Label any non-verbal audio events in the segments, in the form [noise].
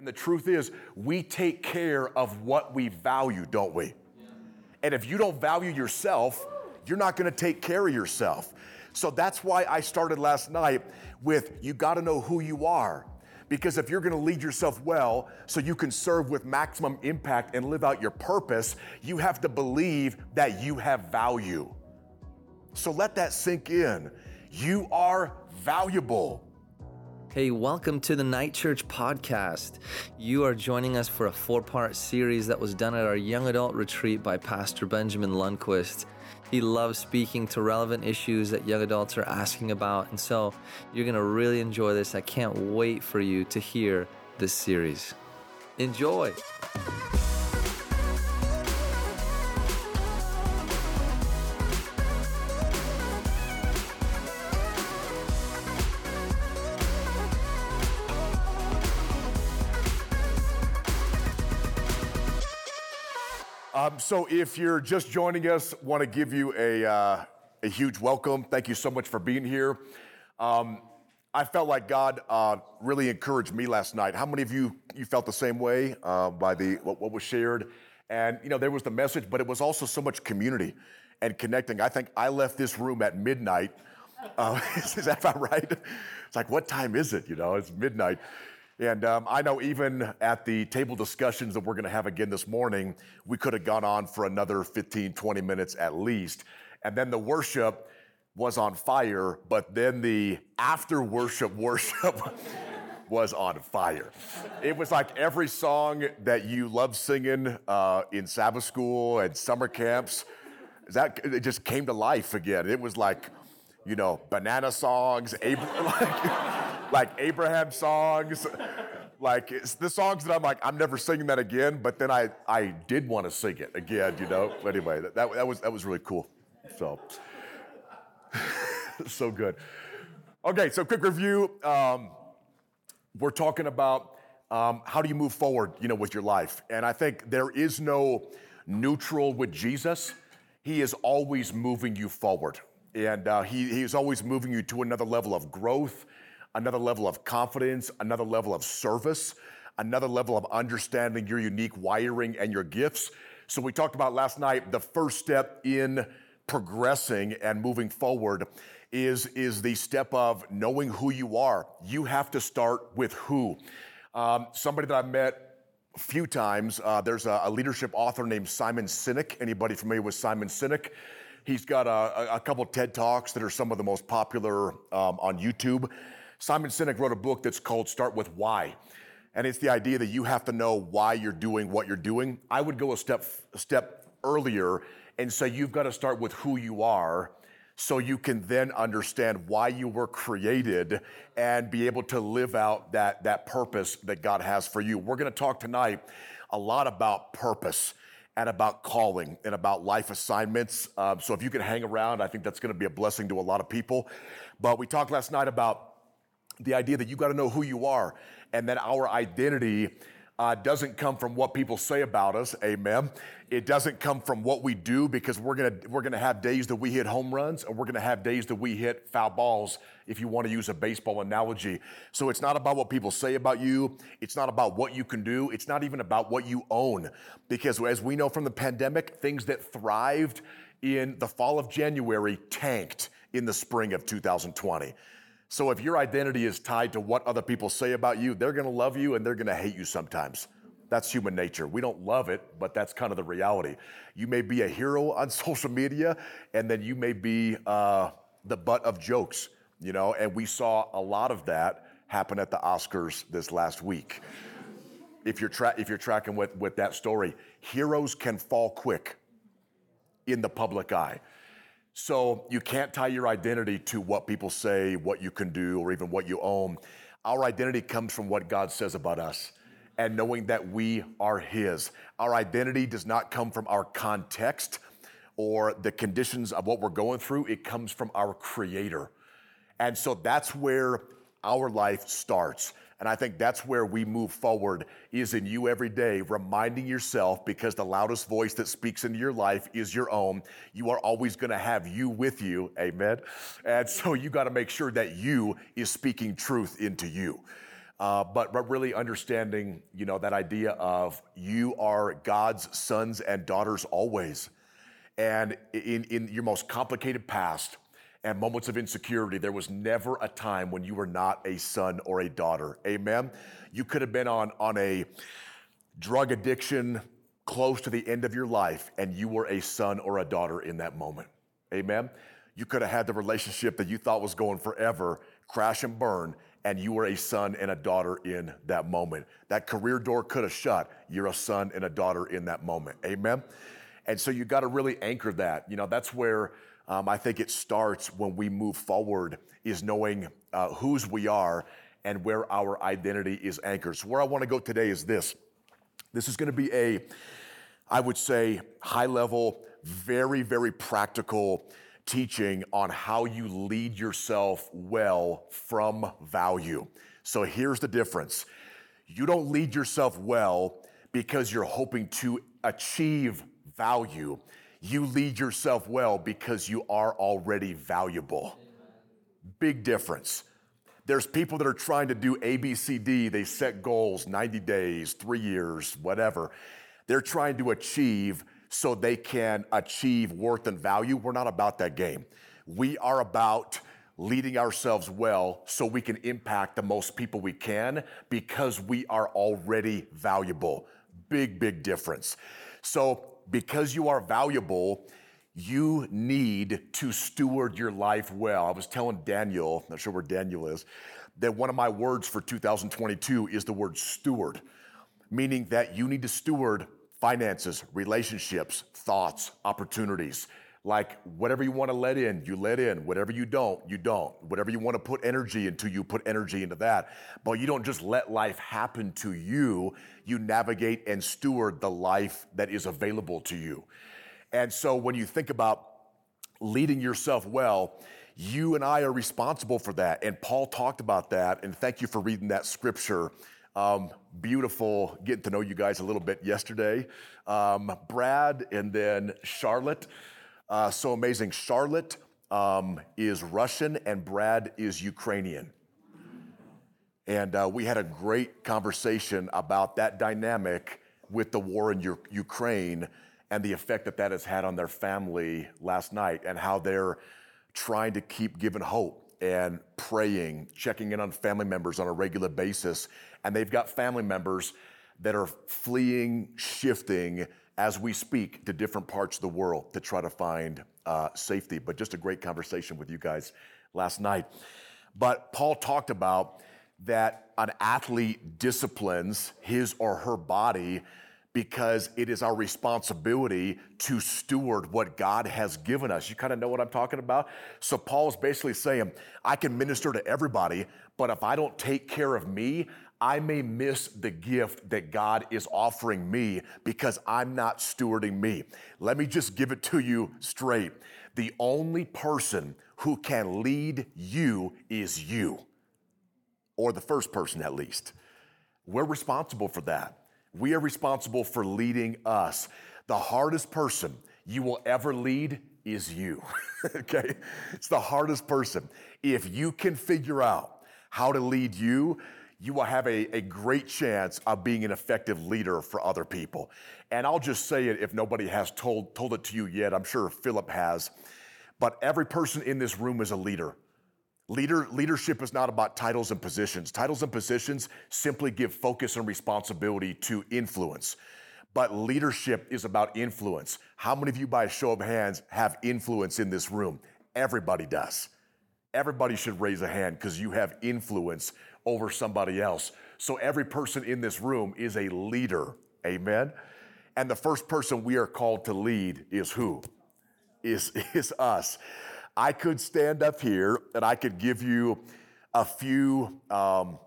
And the truth is, we take care of what we value, don't we? And if you don't value yourself, you're not gonna take care of yourself. So that's why I started last night with you gotta know who you are. Because if you're gonna lead yourself well so you can serve with maximum impact and live out your purpose, you have to believe that you have value. So let that sink in. You are valuable. Hey, welcome to the Night Church podcast. You are joining us for a four part series that was done at our young adult retreat by Pastor Benjamin Lundquist. He loves speaking to relevant issues that young adults are asking about, and so you're going to really enjoy this. I can't wait for you to hear this series. Enjoy. So, if you're just joining us, want to give you a, uh, a huge welcome. Thank you so much for being here. Um, I felt like God uh, really encouraged me last night. How many of you you felt the same way uh, by the what, what was shared? And you know, there was the message, but it was also so much community and connecting. I think I left this room at midnight. Uh, [laughs] is that about right? It's like, what time is it? You know, it's midnight. And um, I know even at the table discussions that we're going to have again this morning, we could have gone on for another 15, 20 minutes at least. And then the worship was on fire, but then the after worship worship [laughs] was on fire. It was like every song that you love singing uh, in Sabbath school and summer camps, that it just came to life again. It was like, you know, banana songs, [laughs] like, like Abraham songs, like the songs that I'm like, I'm never singing that again. But then I, I did want to sing it again, you know. But anyway, that, that was that was really cool. So, [laughs] so good. Okay, so quick review. Um, we're talking about um, how do you move forward, you know, with your life, and I think there is no neutral with Jesus. He is always moving you forward, and uh, he, he is always moving you to another level of growth another level of confidence, another level of service, another level of understanding your unique wiring and your gifts. So, we talked about last night the first step in progressing and moving forward is, is the step of knowing who you are. You have to start with who. Um, somebody that I met a few times, uh, there's a, a, leadership author named Simon Sinek. Anybody familiar with Simon Sinek? He's got a, a couple TED Talks that are some of the most popular um, on YouTube. Simon Sinek wrote a book that's called Start with Why. And it's the idea that you have to know why you're doing what you're doing. I would go a step, a step earlier and say you've got to start with who you are so you can then understand why you were created and be able to live out that, that purpose that God has for you. We're going to talk tonight a lot about purpose and about calling and about life assignments. Um, so if you can hang around, I think that's going to be a blessing to a lot of people. But we talked last night about the idea that you got to know who you are and that our identity uh, doesn't come from what people say about us amen. It doesn't come from what we do because we're gonna we're gonna have days that we hit home runs and we're gonna have days that we hit foul balls if you want to use a baseball analogy. So it's not about what people say about you. It's not about what you can do. It's not even about what you own. Because as we know from the pandemic things that thrived in the fall of january tanked in the spring of 2020 so if your identity is tied to what other people say about you, they're going to love you and they're going to hate you sometimes. That's human nature. We don't love it, but that's kind of the reality. You may be a hero on [laughs] social media, and then you may be uh, the butt of jokes, you know, and we saw a lot of that happen at the Oscars this last week. If you're, tra- if you're tracking with, with that story, heroes can fall quick in the public eye. So you can't tie your identity to what people say, what you can do, or even what you own. Our identity comes from what God says about us and knowing that we are His. Our identity does not come from our context or the conditions of what we're going through, it comes from our Creator. And so that's where our life starts. And I think that's where we move forward is in you every day, reminding yourself because the loudest voice that speaks into your life is your own. You are always going to have you with you. Amen. And so you got to make sure that you is speaking truth into you. Uh, but, but really understanding, you know, that idea of you are God's sons and daughters always. And in, in your most complicated past and moments of insecurity, there was never a time when you were not a son or a daughter. Amen? You could have been on, on a drug addiction close to the end of your life, and you were a son or a daughter in that moment. Amen? You could have had the relationship that you thought was going forever crash and burn, and you were a son and a daughter in that moment. That career door could have shut. You're a son and a daughter in that moment. Amen? And so you got to really anchor that. You know, that's where um, I think it starts when we move forward, is knowing uh, whose we are and where our identity is anchored. So, where I want to go today is this. This is going to be a, I would say, high level, very, very practical teaching on how you lead yourself well from value. So here's the difference you don't lead yourself well because you're hoping to achieve value. You lead yourself well because you are already valuable. Big difference. There's people that are trying to do ABCD, they set goals 90 days, three years, whatever. They're trying to achieve so they can achieve worth and value. We're not about that game. We are about leading ourselves well so we can impact the most people we can because we are already valuable. Big, big difference. So, because you are valuable, you need to steward your life well. I was telling Daniel, not sure where Daniel is, that one of my words for 2022 is the word steward, meaning that you need to steward finances, relationships, thoughts, opportunities. Like whatever you want to let in, you let in. Whatever you don't, you don't. Whatever you want to put energy into, you put energy into that. But you don't just let life happen to you, you navigate and steward the life that is available to you. And so when you think about leading yourself well, you and I are responsible for that. And Paul talked about that. And thank you for reading that scripture um, beautiful getting to know you guys a little bit yesterday. Um, Brad and then Charlotte. Uh, so amazing. Charlotte um, is Russian and Brad is Ukrainian. And uh, we had a great conversation about that dynamic with the war in U- Ukraine and the effect that that has had on their family last night and how they're trying to keep giving hope and praying, checking in on family members on a regular basis and they've got family members that are fleeing, shifting as we speak to different parts of the world to try to find uh, safety. But just a great conversation with you guys last night. But Paul talked about that an athlete disciplines his or her body because it is our responsibility to steward what God has given us. You kind of know what I'm talking about? So Paul's basically saying, I can minister to everybody, but if I don't take care of me, I may miss the gift that God is offering me because I'm not stewarding me. Let me just give it to you straight. The only person who can lead you is you, or the first person at least. We're responsible for that. We are responsible for leading us. The hardest person you will ever lead is you. [laughs] okay? It's the hardest person. If you can figure out how to lead you, you will have a, a great chance of being an effective leader for other people. And I'll just say it if nobody has told, told it to you yet. I'm sure Philip has. But every person in this room is a leader. Leader, leadership is not about titles and positions. Titles and positions simply give focus and responsibility to influence. But leadership is about influence. How many of you, by a show of hands, have influence in this room? Everybody does. Everybody should raise a hand because you have influence over somebody else. So every person in this room is a leader. Amen. And the first person we are called to lead is who? Is, [laughs] is us. I could stand up here and I could give you a few um,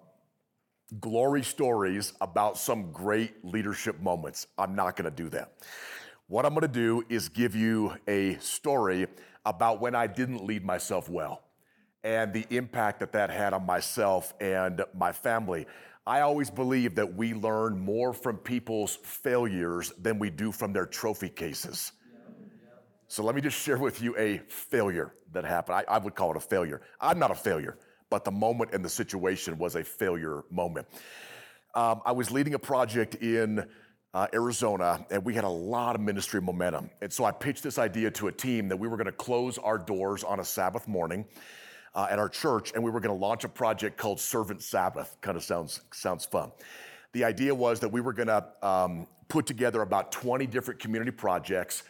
glory stories about some great leadership moments. I'm not going to do that. What I'm going to do is give you a story about when I didn't lead myself well and the impact that that had on myself and my family. I always believe that we learn more from people's failures than we do from their trophy cases. So let me just share with you a failure that happened. I, I would call it a failure. I'm not a failure, but the moment and the situation was a failure moment. Um, I was leading a project in uh, Arizona, and we had a lot of ministry momentum. And so I pitched this idea to a team that we were going to close our doors on a Sabbath morning uh, at our church, and we were going to launch a project called Servant Sabbath. Kind of sounds sounds fun. The idea was that we were going to um, put together about 20 different community projects.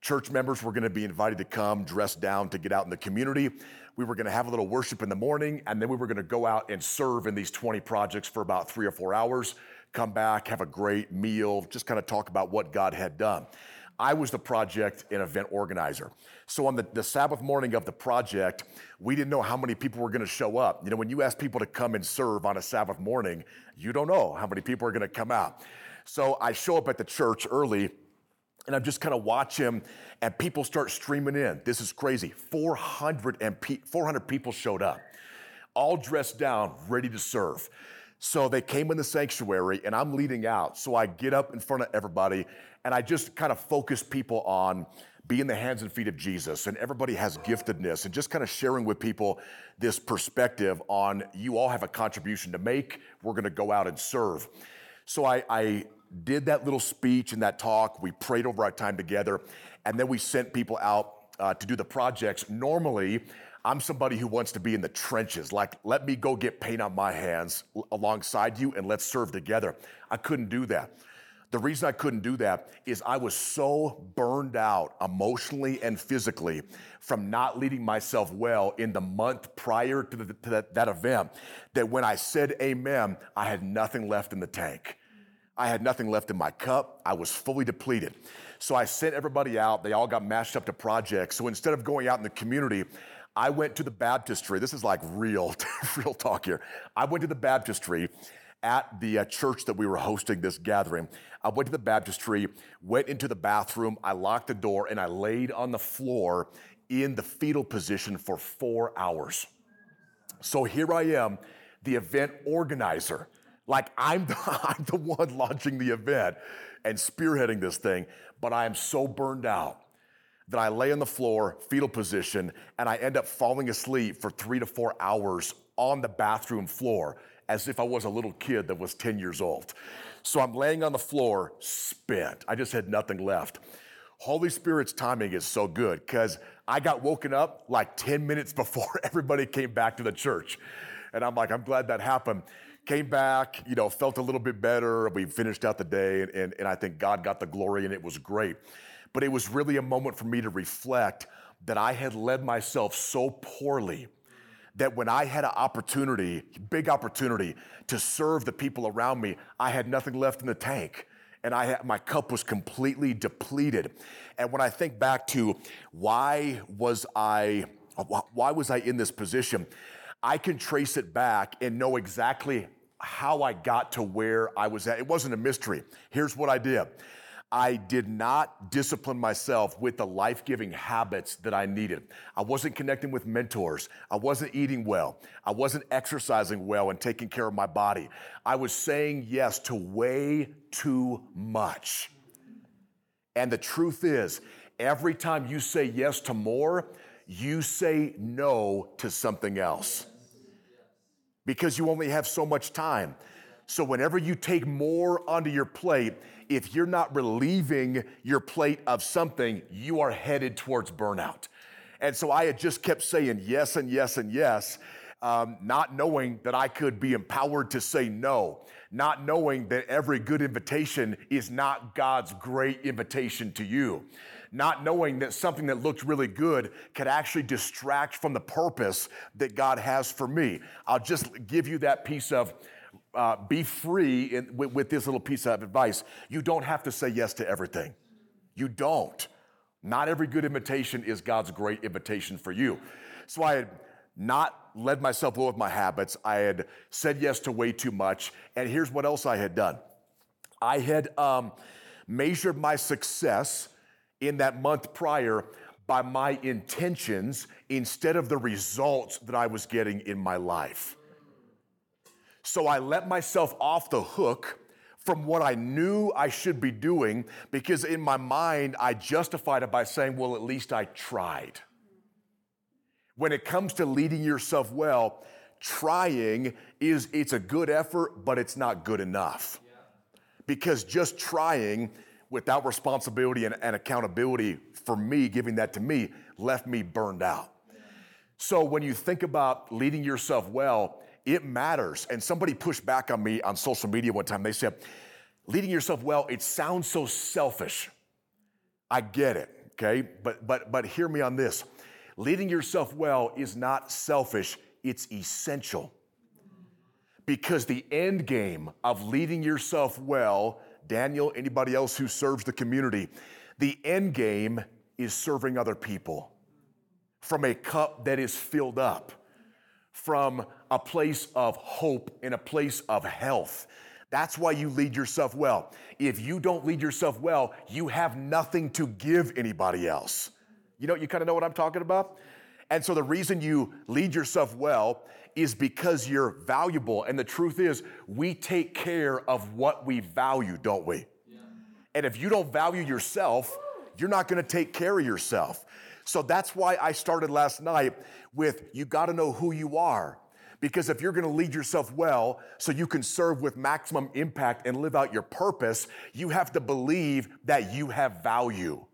Church members were going to be invited to come dressed down to get out in the community. We were going to have a little worship in the morning, and then we were going to go out and serve in these 20 projects for about three or four hours, come back, have a great meal, just kind of talk about what God had done. I was the project and event organizer. So on the, the Sabbath morning of the project, we didn't know how many people were going to show up. You know, when you ask people to come and serve on a Sabbath morning, you don't know how many people are going to come out. So I show up at the church early and I'm just kind of watching, and people start streaming in. This is crazy. 400, and 400 people showed up, all dressed down, ready to serve. So they came in the sanctuary, and I'm leading out. So I get up in front of everybody, and I just kind of focus people on being the hands and feet of Jesus. And everybody has giftedness, and just kind of sharing with people this perspective on you all have a contribution to make. We're going to go out and serve. So I, I did that little speech and that talk. We prayed over our time together, and then we sent people out uh, to do the projects. Normally, I'm somebody who wants to be in the trenches. Like, let me go get paint on my hands alongside you and let's serve together. I couldn't do that. The reason I couldn't do that is I was so burned out emotionally and physically from not leading myself well in the month prior to, the, to that, that event that when I said amen, I had nothing left in the tank. I had nothing left in my cup. I was fully depleted. So I sent everybody out. They all got mashed up to projects. So instead of going out in the community, I went to the baptistry. This is like real, [laughs] real talk here. I went to the baptistry at the uh, church that we were hosting this gathering. I went to the baptistry, went into the bathroom, I locked the door, and I laid on the floor in the fetal position for four hours. So here I am, the event organizer like I'm the, [laughs] I'm the one launching the event and spearheading this thing, but I am so burned out that I lay on the floor, fetal position, and I end up falling asleep for three to four hours on the bathroom floor as if I was a little kid that was 10 years old. So I'm laying on the floor, spent. I just had nothing left. Holy Spirit's timing is so good because I got woken up like 10 minutes before [laughs] everybody came back to the church. And I'm like, I'm glad that happened came back, you know, felt a little bit better. We finished out the day, and, and, and I think God got the glory, and it was great. But it was really a moment for me to reflect that I had led myself so poorly that when I had an opportunity, big opportunity, to serve the people around me, I had nothing left in the tank. And I had, my cup was completely depleted. And when I think back to why was I, why was I in this position? I can trace it back and know exactly how I got to where I was at. It wasn't a mystery. Here's what I did. I did not discipline myself with the life giving habits that I needed. I wasn't connecting with mentors. I wasn't eating well. I wasn't exercising well and taking care of my body. I was saying yes to way too much. And the truth is, every time you say yes to more, you say no to something else because you only have so much time. So, whenever you take more onto your plate, if you're not relieving your plate of something, you are headed towards burnout. And so I had just kept saying yes and yes and yes, um, not knowing that I could be empowered to say no, not knowing that every good invitation is not God's great invitation to you not knowing that something that looked really good could actually distract from the purpose that God has for me. I'll just give you that piece of uh, be free in, with, with this little piece of advice. You don't have to say yes to everything. You don't. Not every good invitation is God's great invitation for you. So I had not led myself well with my habits. I had said yes to way too much. And here's what else I had done I had um, measured my success in that month prior by my intentions instead of the results that I was getting in my life. So I let myself off the hook from what I knew I should be doing because in my mind I justified it by saying, well, at least I tried. When it comes to leading yourself well, trying is it's a good effort, but it's not good enough. Because just trying without responsibility and, and accountability for me, giving that to me, left me burned out. So when you think about leading yourself well, it matters. And somebody pushed back on me on social media one time. They said, leading yourself well, it sounds so selfish. I get it, okay? But but but hear me on this. Leading yourself well is not selfish, it's essential. Because the end game of leading yourself well, Daniel, anybody else who serves the community, the end game is serving other people from a cup that is filled up, from a place of hope and a place of health. That's why you lead yourself well. If you don't lead yourself well, you have nothing to give anybody else. You know, you kind of know what I'm talking about? And so the reason you lead yourself well is because you're valuable. And the truth is, we take care of what we value, don't we? Yeah. And if you don't value yourself, you're not gonna take care of yourself. So that's why I started last night with you gotta know who you are. Because if you're gonna lead yourself well so you can serve with maximum impact and live out your purpose, you have to believe that you have value.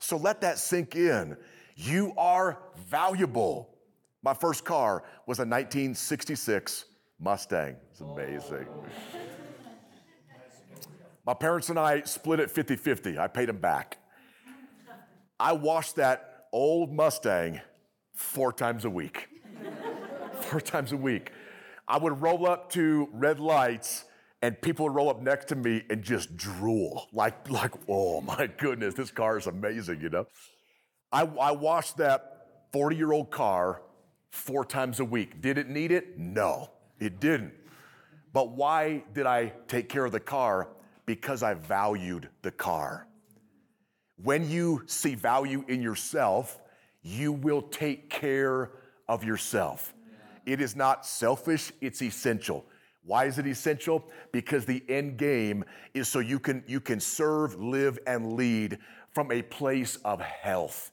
So let that sink in. You are valuable. My first car was a 1966 Mustang. It's amazing. [laughs] My parents and I split it 50 50. I paid them back. I washed that old Mustang four times a week. Four [laughs] times a week. I would roll up to red lights and people would roll up next to me and just drool like, like oh my goodness, this car is amazing, you know? I, I washed that 40 year old car four times a week. Did it need it? No, it didn't. But why did I take care of the car? Because I valued the car. When you see value in yourself, you will take care of yourself. It is not selfish, it's essential. Why is it essential? Because the end game is so you can, you can serve, live, and lead from a place of health,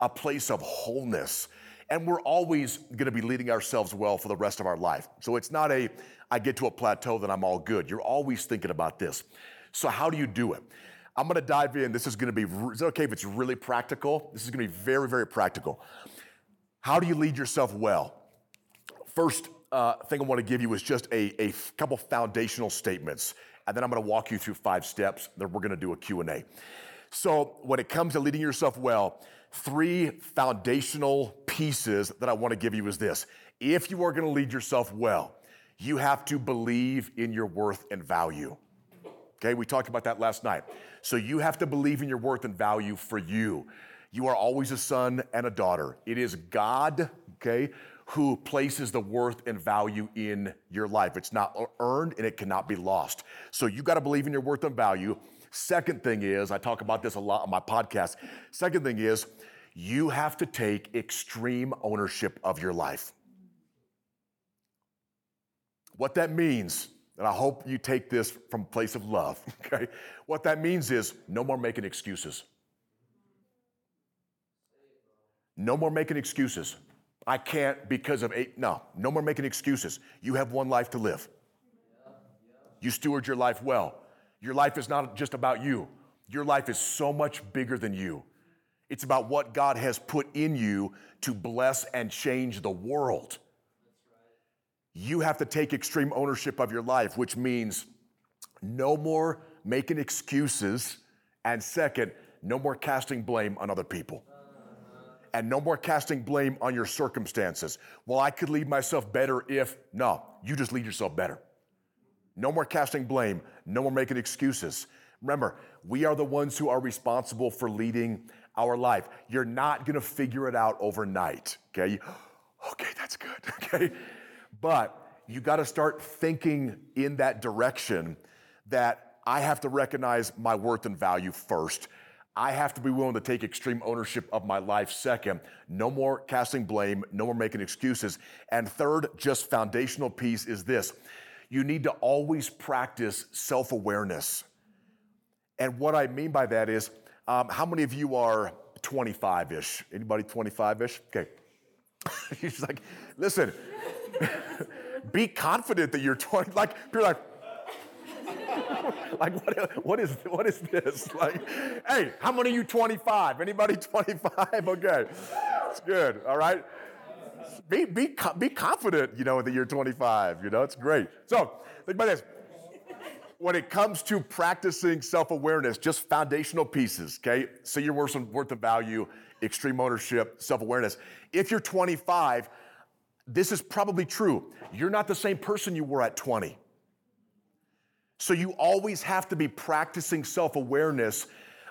a place of wholeness. And we're always gonna be leading ourselves well for the rest of our life. So it's not a, I get to a plateau, then I'm all good. You're always thinking about this. So, how do you do it? I'm gonna dive in. This is gonna be, is it okay if it's really practical? This is gonna be very, very practical. How do you lead yourself well? First uh, thing I wanna give you is just a, a couple foundational statements, and then I'm gonna walk you through five steps, then we're gonna do a Q&A. So when it comes to leading yourself well, three foundational pieces that I wanna give you is this. If you are gonna lead yourself well, you have to believe in your worth and value. Okay, we talked about that last night. So you have to believe in your worth and value for you. You are always a son and a daughter. It is God, okay, who places the worth and value in your life. It's not earned and it cannot be lost. So you got to believe in your worth and value. Second thing is, I talk about this a lot on my podcast. Second thing is, you have to take extreme ownership of your life. What that means, and I hope you take this from a place of love, [laughs] okay? What that means is no more making excuses. No more making excuses. I can't because of eight. No, no more making excuses. You have one life to live. You steward your life well. Your life is not just about you, your life is so much bigger than you. It's about what God has put in you to bless and change the world. You have to take extreme ownership of your life, which means no more making excuses. And second, no more casting blame on other people and no more casting blame on your circumstances. Well, I could lead myself better if, no, you just lead yourself better. No more casting blame, no more making excuses. Remember, we are the ones who are responsible for leading our life. You're not gonna figure it out overnight, okay? Okay, that's good, [laughs] okay? But you gotta start thinking in that direction that I have to recognize my worth and value first I have to be willing to take extreme ownership of my life. Second, no more casting blame, no more making excuses. And third, just foundational piece is this you need to always practice self awareness. And what I mean by that is, um, how many of you are 25 ish? Anybody 25 ish? Okay. [laughs] He's like, listen, [laughs] be confident that you're 20. Like, you're like, [laughs] like what, what is what is this? [laughs] Like, hey, how many of you 25? Anybody [laughs] 25? Okay, it's good. All right. Be, be, be confident, you know, that you're 25. You know, it's great. So think about this. When it comes to practicing self-awareness, just foundational pieces, okay? So you're worth, worth of value, extreme ownership, self-awareness. If you're 25, this is probably true. You're not the same person you were at 20. So you always have to be practicing self awareness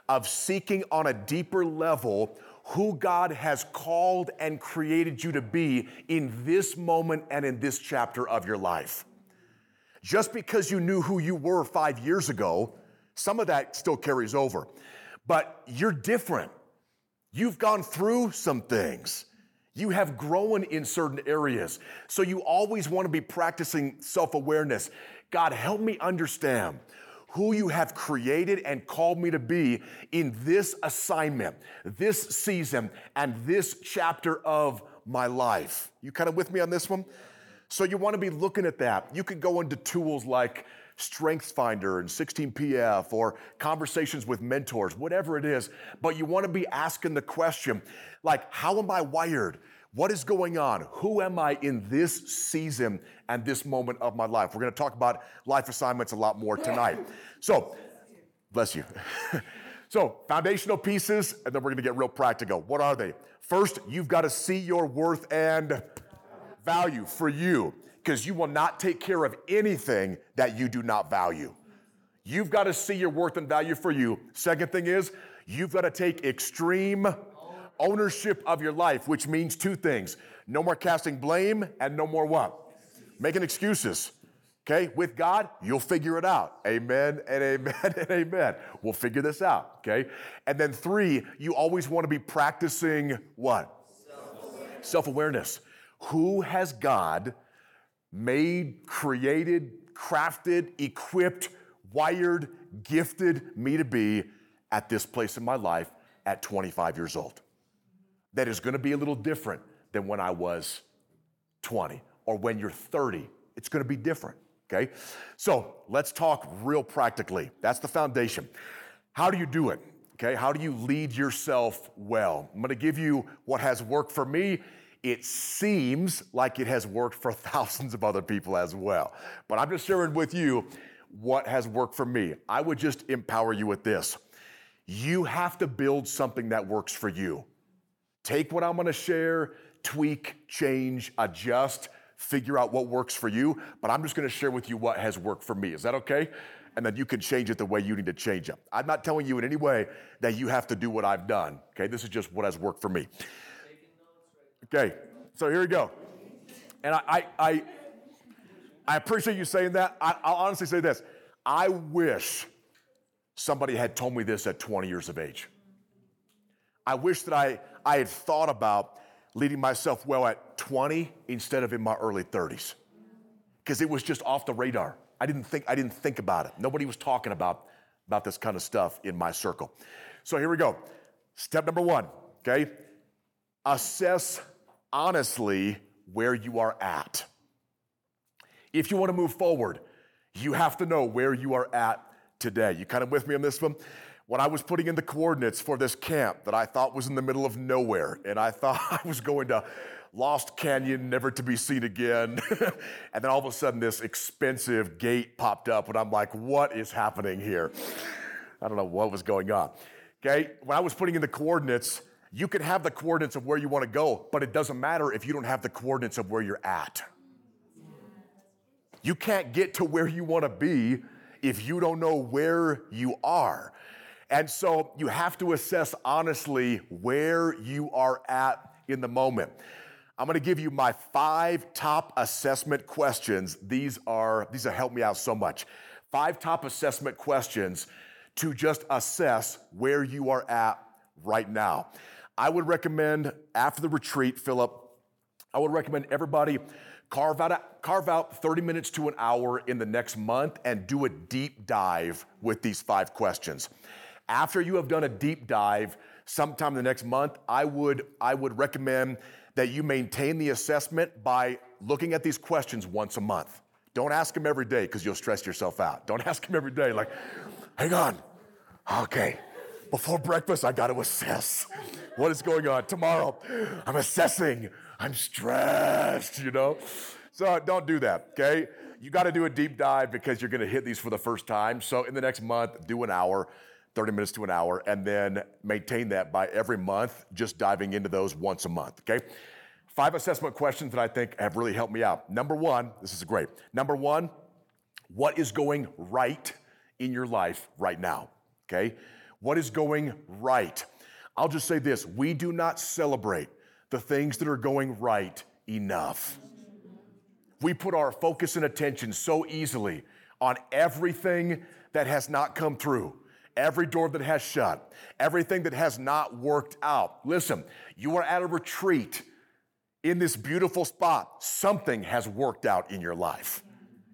of seeking on a deeper level who God has called and created you to be in this moment and in this chapter of your life. Just because you knew who you were five years ago, some of that still carries over. But you're different. You've gone through some things. You have grown in certain areas. So you always want to be practicing self awareness. God, help me understand who you have created and called me to be in this assignment, this season, and this chapter of my life. You kind of with me on this one? So you want to be looking at that. You could go into tools like Strengths Finder and 16PF or conversations with mentors, whatever it is, but you want to be asking the question like, how am I wired? What is going on? Who am I in this season and this moment of my life? We're going to talk about life assignments a lot more tonight. [laughs] So, bless you. [laughs] so, foundational pieces, and then we're going to get real practical. What are they? First, you've got to see your worth and value for you because you will not take care of anything that you do not value. You've got to see your worth and value for you. Second thing is, you've got to take extreme ownership of your life, which means two things no more casting blame and no more what? Making excuses. Okay, with God, you'll figure it out. Amen and amen [laughs] and amen. We'll figure this out. Okay, and then three, you always want to be practicing what? Self awareness. Who has God made, created, crafted, equipped, wired, gifted me to be at this place in my life at 25 years old? That is going to be a little different than when I was 20 or when you're 30. It's going to be different, okay? So let's talk real practically. That's the foundation. How do you do it? Okay, how do you lead yourself well? I'm going to give you what has worked for me. It seems like it has worked for [laughs] thousands of other people as well. But I'm just sharing with you what has worked for me. I would just empower you with this. You have to build something that works for you. Take what I'm gonna share, tweak, change, adjust, figure out what works for you, but I'm just gonna share with you what has worked for me. Is that okay? And then you can change it the way you need to change it. I'm not telling you in any way that you have to do what I've done. Okay, this is just what has worked for me. Okay, so here we go. And I, I, I, I appreciate you saying that. I, I'll honestly say this I wish somebody had told me this at 20 years of age. I wish that I, I had thought about leading myself well at 20 instead of in my early 30s. Because it was just off the radar. I didn't think I didn't think about it. Nobody was talking about, about this kind of stuff in my circle. So here we go. Step number one, okay? Assess honestly where you are at. If you want to move forward, you have to know where you are at today. You kind of with me on this one? When I was putting in the coordinates for this camp that I thought was in the middle of nowhere, and I thought [laughs] I was going to Lost Canyon, never to be seen again. [laughs] and then all of a sudden, this expensive gate popped up, and I'm like, what is happening here? I don't know what was going on. Okay, when I was putting in the coordinates, you can have the coordinates of where you want to go, but it doesn't matter if you don't have the coordinates of where you're at. You can't get to where you want to be if you don't know where you are. And so you have to assess honestly where you are at in the moment. I'm going to give you my five top assessment questions. These are these have helped me out so much. Five top assessment questions to just assess where you are at right now. I would recommend after the retreat, Philip, I would recommend everybody carve out, a, carve out 30 minutes to an hour in the next month and do a deep dive with these five questions. After you have done a deep dive sometime the next month, I would, I would recommend that you maintain the assessment by looking at these questions once a month. Don't ask them every day because you'll stress yourself out. Don't [laughs] ask them every day, like, hang on, okay, before breakfast, I got to assess what is going on. Tomorrow, I'm assessing, I'm stressed, you know? So don't do that, okay? You got to do a deep dive because you're going to hit these for the first time. So in the next month, do an hour. 30 minutes to an hour, and then maintain that by every month, just diving into those once a month, okay? Five assessment questions that I think have really helped me out. Number one, this is great. Number one, what is going right in your life right now, okay? What is going right? I'll just say this we do not celebrate the things that are going right enough. We put our focus and attention so easily on everything that has not come through every door that has shut, everything that has not worked out. Listen, you are at a retreat in this beautiful spot. Something has worked out in your life.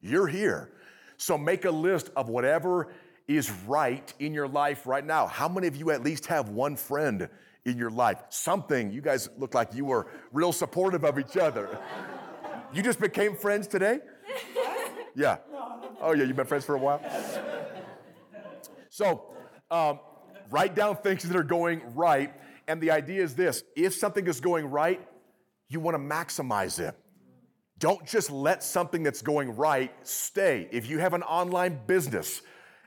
You're here. So make a list of whatever is right in your life right now. How many of you at least have one friend in your life? Something, you guys look like you were real supportive of each other. You just became friends today? [laughs] Yeah. Oh, yeah, you've been friends for a while? So, um, write down things that are going right. And the idea is this if something is going right, you want to maximize it. Don't just let something that's going right stay. If you have an online business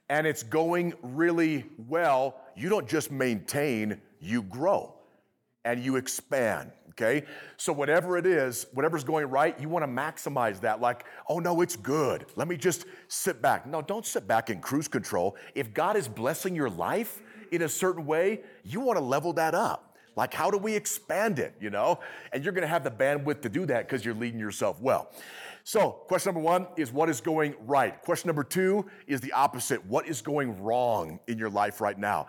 and it's going really well, you don't just maintain, you grow and you expand, okay? So, whatever it is, whatever's going right, you wanna maximize that. Like, oh no, it's good. Let me just sit back. No, don't sit back in cruise control. If God is blessing your life in a certain way, you wanna level that up. Like, how do we expand it, you know? And you're gonna have the bandwidth to do that because you're leading yourself well. So, question number one is what is going right? Question number two is the opposite. What is going wrong in your life right now?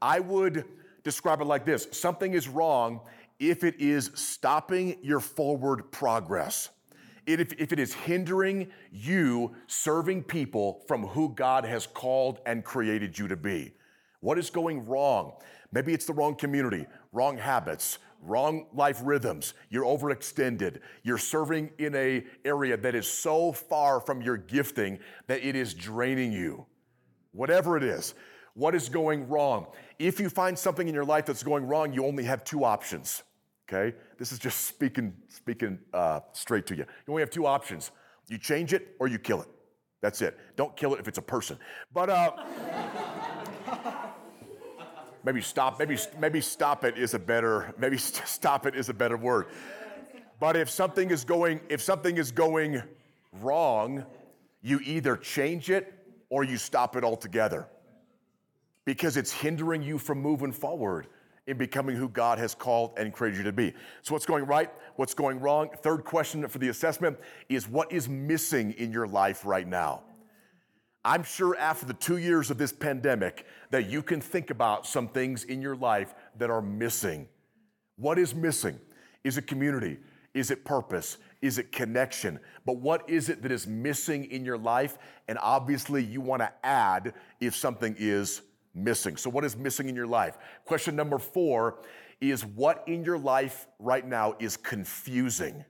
I would describe it like this something is wrong if it is stopping your forward progress. If, if it is hindering you serving people from who God has called and created you to be. What is going wrong? Maybe it's the wrong community, wrong habits, wrong life rhythms. You're overextended. You're serving in a area that is so far from your gifting that it is draining you. Whatever it is, what is going wrong? If you find something in your life that's going wrong, you only have two options. Okay? This is just speaking, speaking uh, straight to you. You only have two options. You change it or you kill it. That's it. Don't kill it if it's a person. But uh, [laughs] maybe stop. Maybe maybe stop it is a better. Maybe [laughs] stop it is a better word. But if something is going if something is going wrong, you either change it or you stop it altogether because it's hindering you from moving forward in becoming who God has called and created you to be. So, what's going right? What's going wrong? Third question for the assessment is what is missing in your life right now? I'm sure after the two years of this pandemic that you can think about some things in your life that are missing. What is missing? Is it community? Is it purpose? Is it connection? But what is it that is missing in your life? And obviously, you want to add if something is missing. So, what is missing in your life? Question number four is what in your life right now is confusing?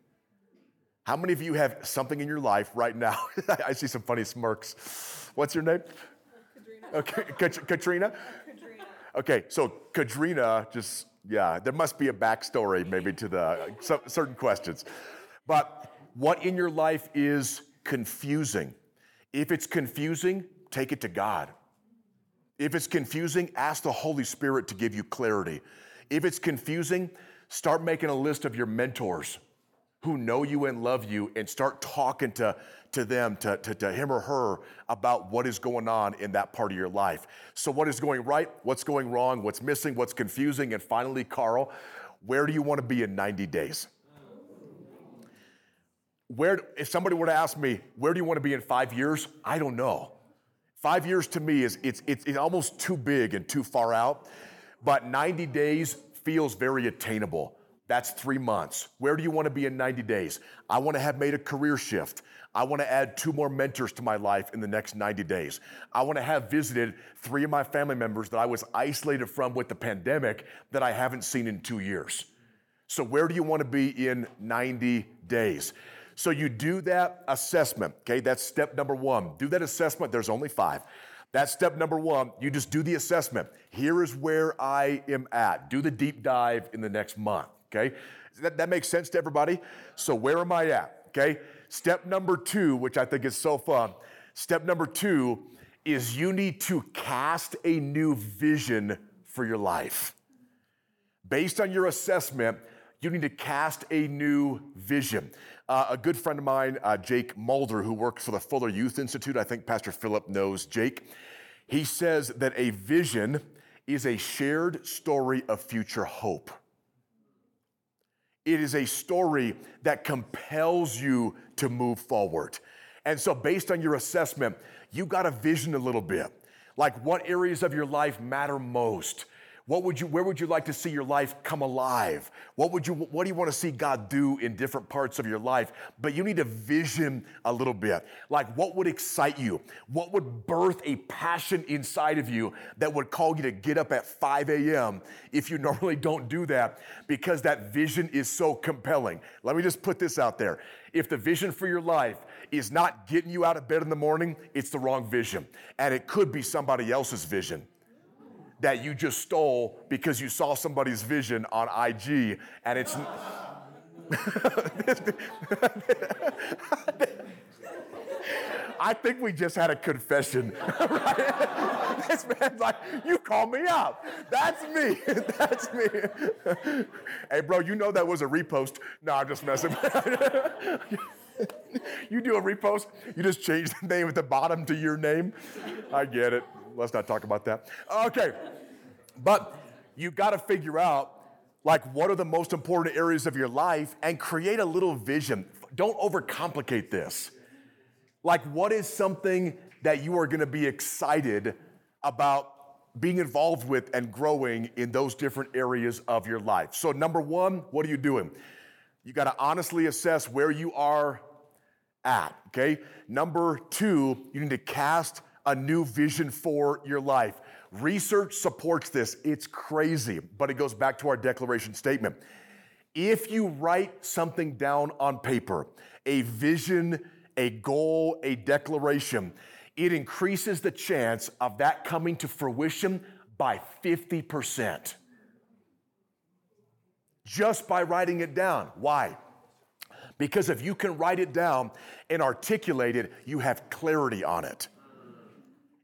How many of you have something in your life right now? [laughs] I see some funny smirks. What's your name? Katrina. Oh, okay, Katrina? Katrina. Okay, so Katrina, just, yeah, there must be a backstory maybe to the some, certain questions. But what in your life is confusing? If it's confusing, take it to God. If it's confusing, ask the Holy Spirit to give you clarity. If it's confusing, start making a list of your mentors who know you and love you and start talking to, to them, to, to, to, him or her about what is going on in that part of your life. So, what is going right? What's going wrong? What's missing? What's confusing? And finally, Carl, where do you want to be in 90 days? Where, if somebody were to ask me, where do you want to be in five years? I don't know. Five years to me is it's, it's, it's almost too big and too far out, but 90 days feels very attainable. That's three months. Where do you want to be in 90 days? I want to have made a career shift. I want to add two more mentors to my life in the next 90 days. I want to have visited three of my family members that I was isolated from with the pandemic that I haven't seen in two years. So, where do you want to be in 90 days? So you do that assessment, okay? That's step number one. Do that assessment. There's only five. That's step number one. You just do the assessment. Here is where I am at. Do the deep dive in the next month, okay? That, that makes sense to everybody? So, where am I at, okay? Step number two, which I think is so fun, step number two is you need to cast a new vision for your life. Based on your assessment, you need to cast a new vision. Uh, a good friend of mine, uh, Jake Mulder, who works for the Fuller Youth Institute, I think Pastor Philip knows Jake, he says that a vision is a shared story of future hope. It is a story that compels you to move forward. And so, based on your assessment, you got a vision a little bit. Like, what areas of your life matter most? What would you, where would you like to see your life come alive? What would you, what do you want to see God do in different parts of your life? But you need to vision a little bit. Like what would excite you? What would birth a passion inside of you that would call you to get up at 5 a.m. if you [laughs] normally don't do that because that vision is so compelling? Let me just put this out there. If the vision for your life is not getting you out of bed in the morning, it's the wrong vision. And it could be somebody else's vision that you just stole because you saw somebody's vision on IG and it's. [laughs] I think we just had a confession, [laughs] right? this man's like, you called me out. That's me. [laughs] That's me. hey, bro, you know that was a repost. No, I'm just messing. you do a repost, you just change the name at the bottom to your name. I get it let's not talk about that. Okay, but you got to figure out like what are the most important areas of your life and create a little vision. Don't overcomplicate this. Like, what is something that you are going to be excited about being involved with and growing in those different areas of your life? So, number one, what are you doing? You got to honestly assess where you are at, okay? Number two, you need to cast a new vision for your life. Research supports this. It's crazy, but it goes back to our declaration statement. If you write something down on paper, a vision, a goal, a declaration, it increases the chance of that coming to fruition by 50%. Just by writing it down. Why? Because if you can write it down and articulate it, you have clarity on it.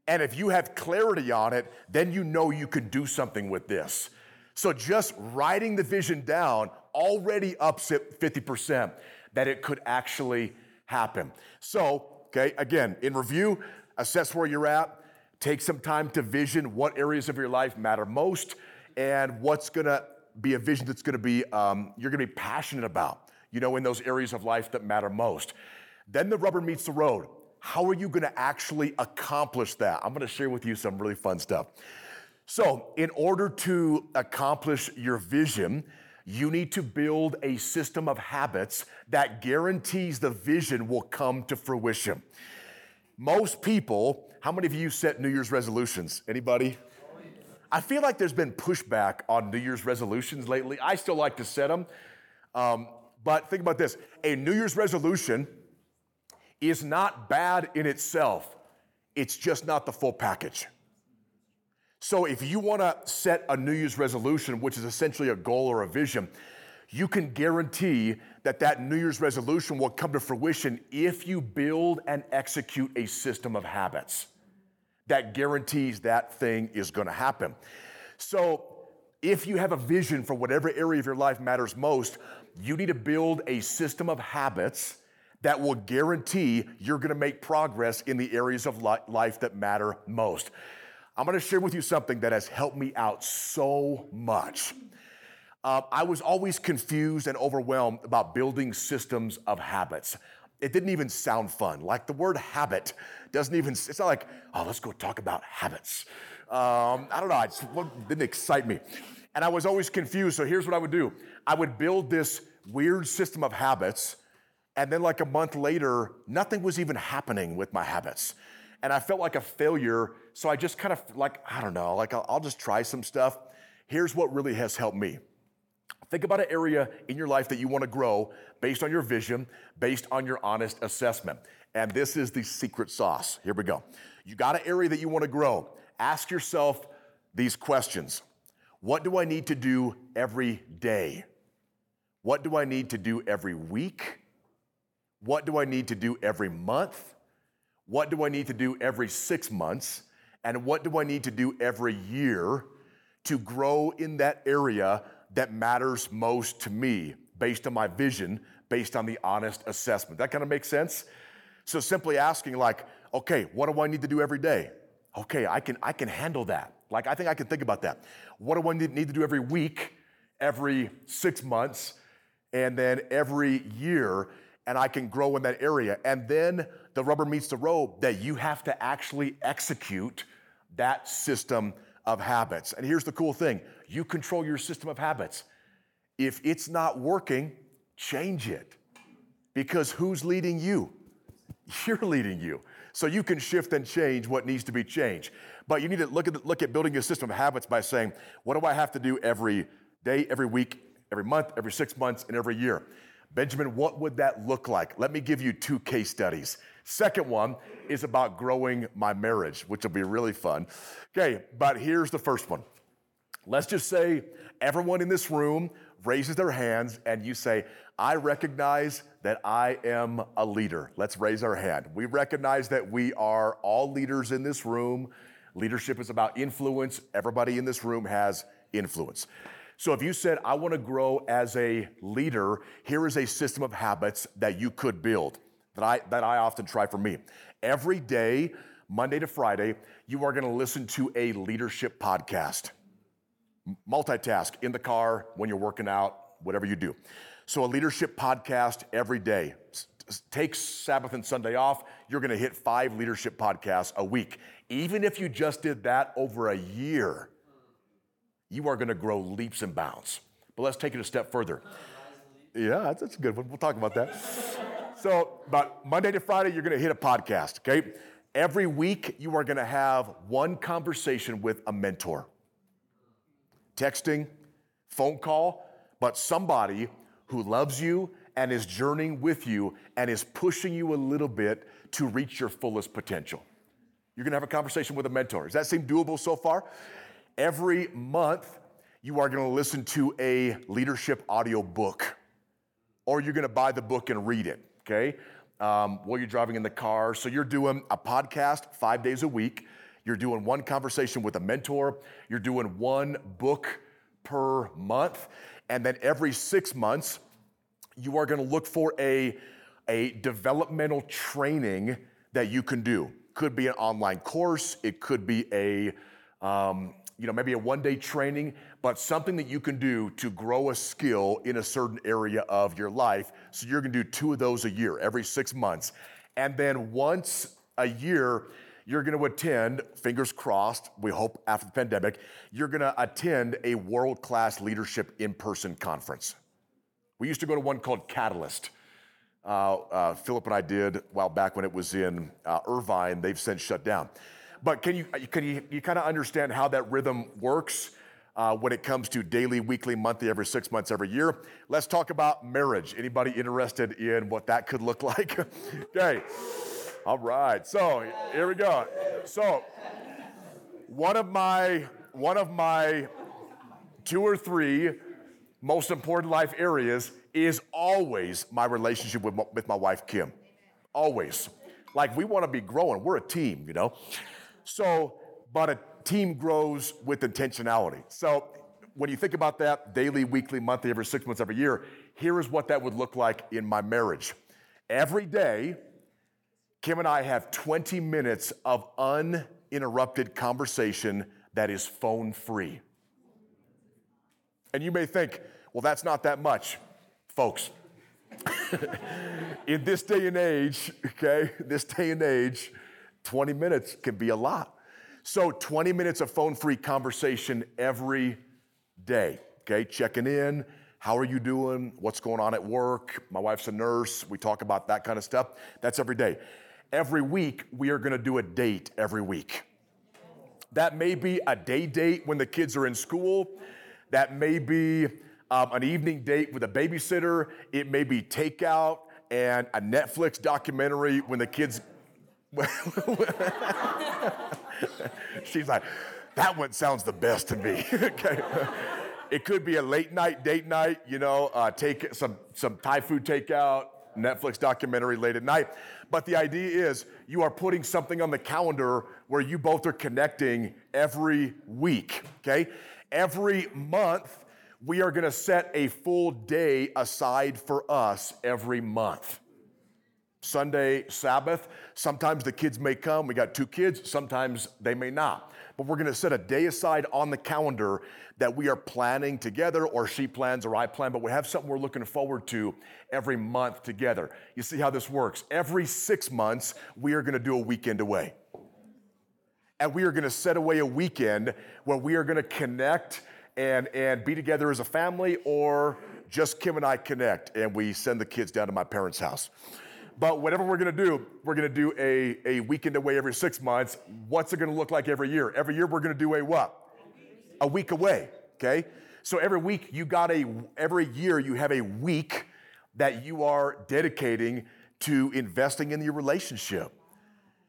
And if you have clarity on it, then you know you can do something with this. So just writing the vision down already ups it 50% that it could actually happen. So, okay, again, in review, assess where you're at, take some time to vision what areas of your life matter most and what's gonna be a vision that's gonna be, um, you're gonna be passionate about, you know, in those areas of life that matter most. Then the rubber meets the road. How are you going to actually accomplish that? I'm going to share with you some really fun stuff. So, in order to accomplish your vision, you need to build a system of habits that guarantees the vision will come to fruition. Most people, how many of you set New Year's resolutions? Anybody? I feel like there's been pushback on New Year's resolutions lately. I still like to set them. Um, but think about this a New Year's resolution is not bad in itself, it's just not the full package. So, if you want to set a New Year's resolution, which is essentially a goal or a vision, you can guarantee that that New Year's resolution will come to fruition if you build and execute a system of habits that guarantees that thing is going to happen. So, if you have a vision for whatever area of your life matters most, you need to build a system of habits that will guarantee you're gonna make progress in the areas of life that matter most. I'm gonna share with you something that has helped me out so much. Uh, I was always confused and overwhelmed about building systems of habits. It didn't even sound fun. Like the word habit doesn't even, it's not like, oh, let's go talk about habits. Um, I don't know, it didn't excite me. And I was always confused. So here's what I would do I would build this weird system of habits and then, like a month later, nothing was even happening with my habits. And I felt like a failure. So I just kind of, like, I don't know, like, I'll, I'll just try some stuff. Here's what really has helped me Think about an area in your life that you want to grow based on your vision, based on your honest assessment. And this is the secret sauce. Here we go. You got an area that you want to grow. Ask yourself these questions What do I need to do every day? What do I need to do every week? What do I need to do every month? What do I need to do every six months? And what do I need to do every year to grow in that area that matters most to me based on my vision, based on the honest assessment? That kind of makes sense? So simply asking, like, okay, what do I need to do every day? Okay, I can, I can handle that. Like, I think I can think about that. What do I need, to do every week, every six months? and then every year, and I can grow in that area. And then the rubber meets the road that you have to actually execute that system of habits. And here's the cool thing you control your system of habits. If it's not working, change it. Because who's leading you? [laughs] You're leading you. So you can shift and change what needs to be changed. But you need to look at, look at building a system of habits by saying, what do I have to do every day, every week, every month, every six months, and every year. Benjamin, what would that look like? Let me give you two case studies. Second one is about growing my marriage, which will be really fun. Okay, but here's the first one. Let's just say everyone in this room raises their hands and you say, I recognize that I am a leader. Let's raise our hand. We recognize that we are all leaders in this room. Leadership is about influence. Everybody in this room has influence. So if you said, I want to grow as a leader, here is a system of habits that you could build that I, that I often try for me. Every day, Monday to Friday, you are going to listen to a leadership podcast. Multitask in the car, when you're working out, whatever you do. So, a leadership podcast every day. Take Sabbath and Sunday off, you're going to hit five leadership podcasts a week. Even if you just did that over a year, you are going to grow leaps and bounds. But let's take it a step further. Yeah, that's, that's a good one. We'll talk about that. [laughs] so, about Monday to Friday, you're going to hit a podcast, okay? Every week, you are going to have one conversation with a mentor. Texting, phone call, but somebody who loves you and is journeying with you and is pushing you a little bit to reach your fullest potential. You're gonna have a conversation with a mentor. Does that seem doable so far? Every month, you are going to listen to a leadership audio book, or you're going to buy the book and read it, okay? Um, while you're driving in the car. So you're doing a podcast five days a week. You're doing one conversation with a mentor. You're doing one book per month. And then every six months, you are going to look for a, a developmental training that you can do. Could be an online course, it could be a um, you know, maybe a one day training, but something that you can do to grow a skill in a certain area of your life. So you're gonna do two of those a year, every six months. And then once a year, you're gonna attend, fingers crossed, we hope after the pandemic, you're gonna attend a world class leadership in person conference. We used to go to one called Catalyst. Uh, uh, Philip and I did a while back when it was in uh, Irvine. They've since shut down. But can you, can you, you kind of understand how that rhythm works uh, when it comes to daily, weekly, monthly, every six months, every year? Let's talk about marriage. Anybody interested in what that could look [laughs] like? okay. All right. So here we go. So one of my one of my two or three most important life areas is always my relationship with my, with my wife Kim. Always. Like we want to be growing. We're a team, you know. So, but a team grows with intentionality. So, when you think about that daily, weekly, monthly, every six months, every year, here is what that would look like in my marriage. Every day, Kim and I have 20 minutes of uninterrupted conversation that is phone free. And you may think, well, that's not that much. Folks, [laughs] in this day and age, okay, this day and age, 20 minutes can be a lot. So 20 minutes of phone free conversation every day, okay? Checking in. How are you doing? What's going on at work? My wife's a nurse. We talk about that kind of stuff. That's every day. Every week, we are gonna do a date every week. That may be a day date when the kids are in school. That may be um, an evening date with a babysitter. It may be takeout and a Netflix documentary when the kids. [laughs] She's like, that one sounds the best to me. [laughs] okay. It could be a late night date night, you know, uh, take some, some Thai food takeout, Netflix documentary late at night. But the idea is you are putting something on the calendar where you both are connecting every week, okay? Every month, we are gonna set a full day aside for us every month. Sunday, Sabbath. Sometimes the kids may come. We got two kids. Sometimes they may not. But we're going to set a day aside on the calendar that we are planning together, or she plans, or I plan, but we have something we're looking forward to every month together. You see how this works? Every six months, we are going to do a weekend away. And we are going to set away a weekend where we are going to connect and, and be together as a family, or just Kim and I connect and we send the kids down to my parents' house. But whatever we're gonna do, we're gonna do a, a weekend away every six months. What's it gonna look like every year? Every year we're gonna do a what? A week away, okay? So every week you got a, every year you have a week that you are dedicating to investing in your relationship.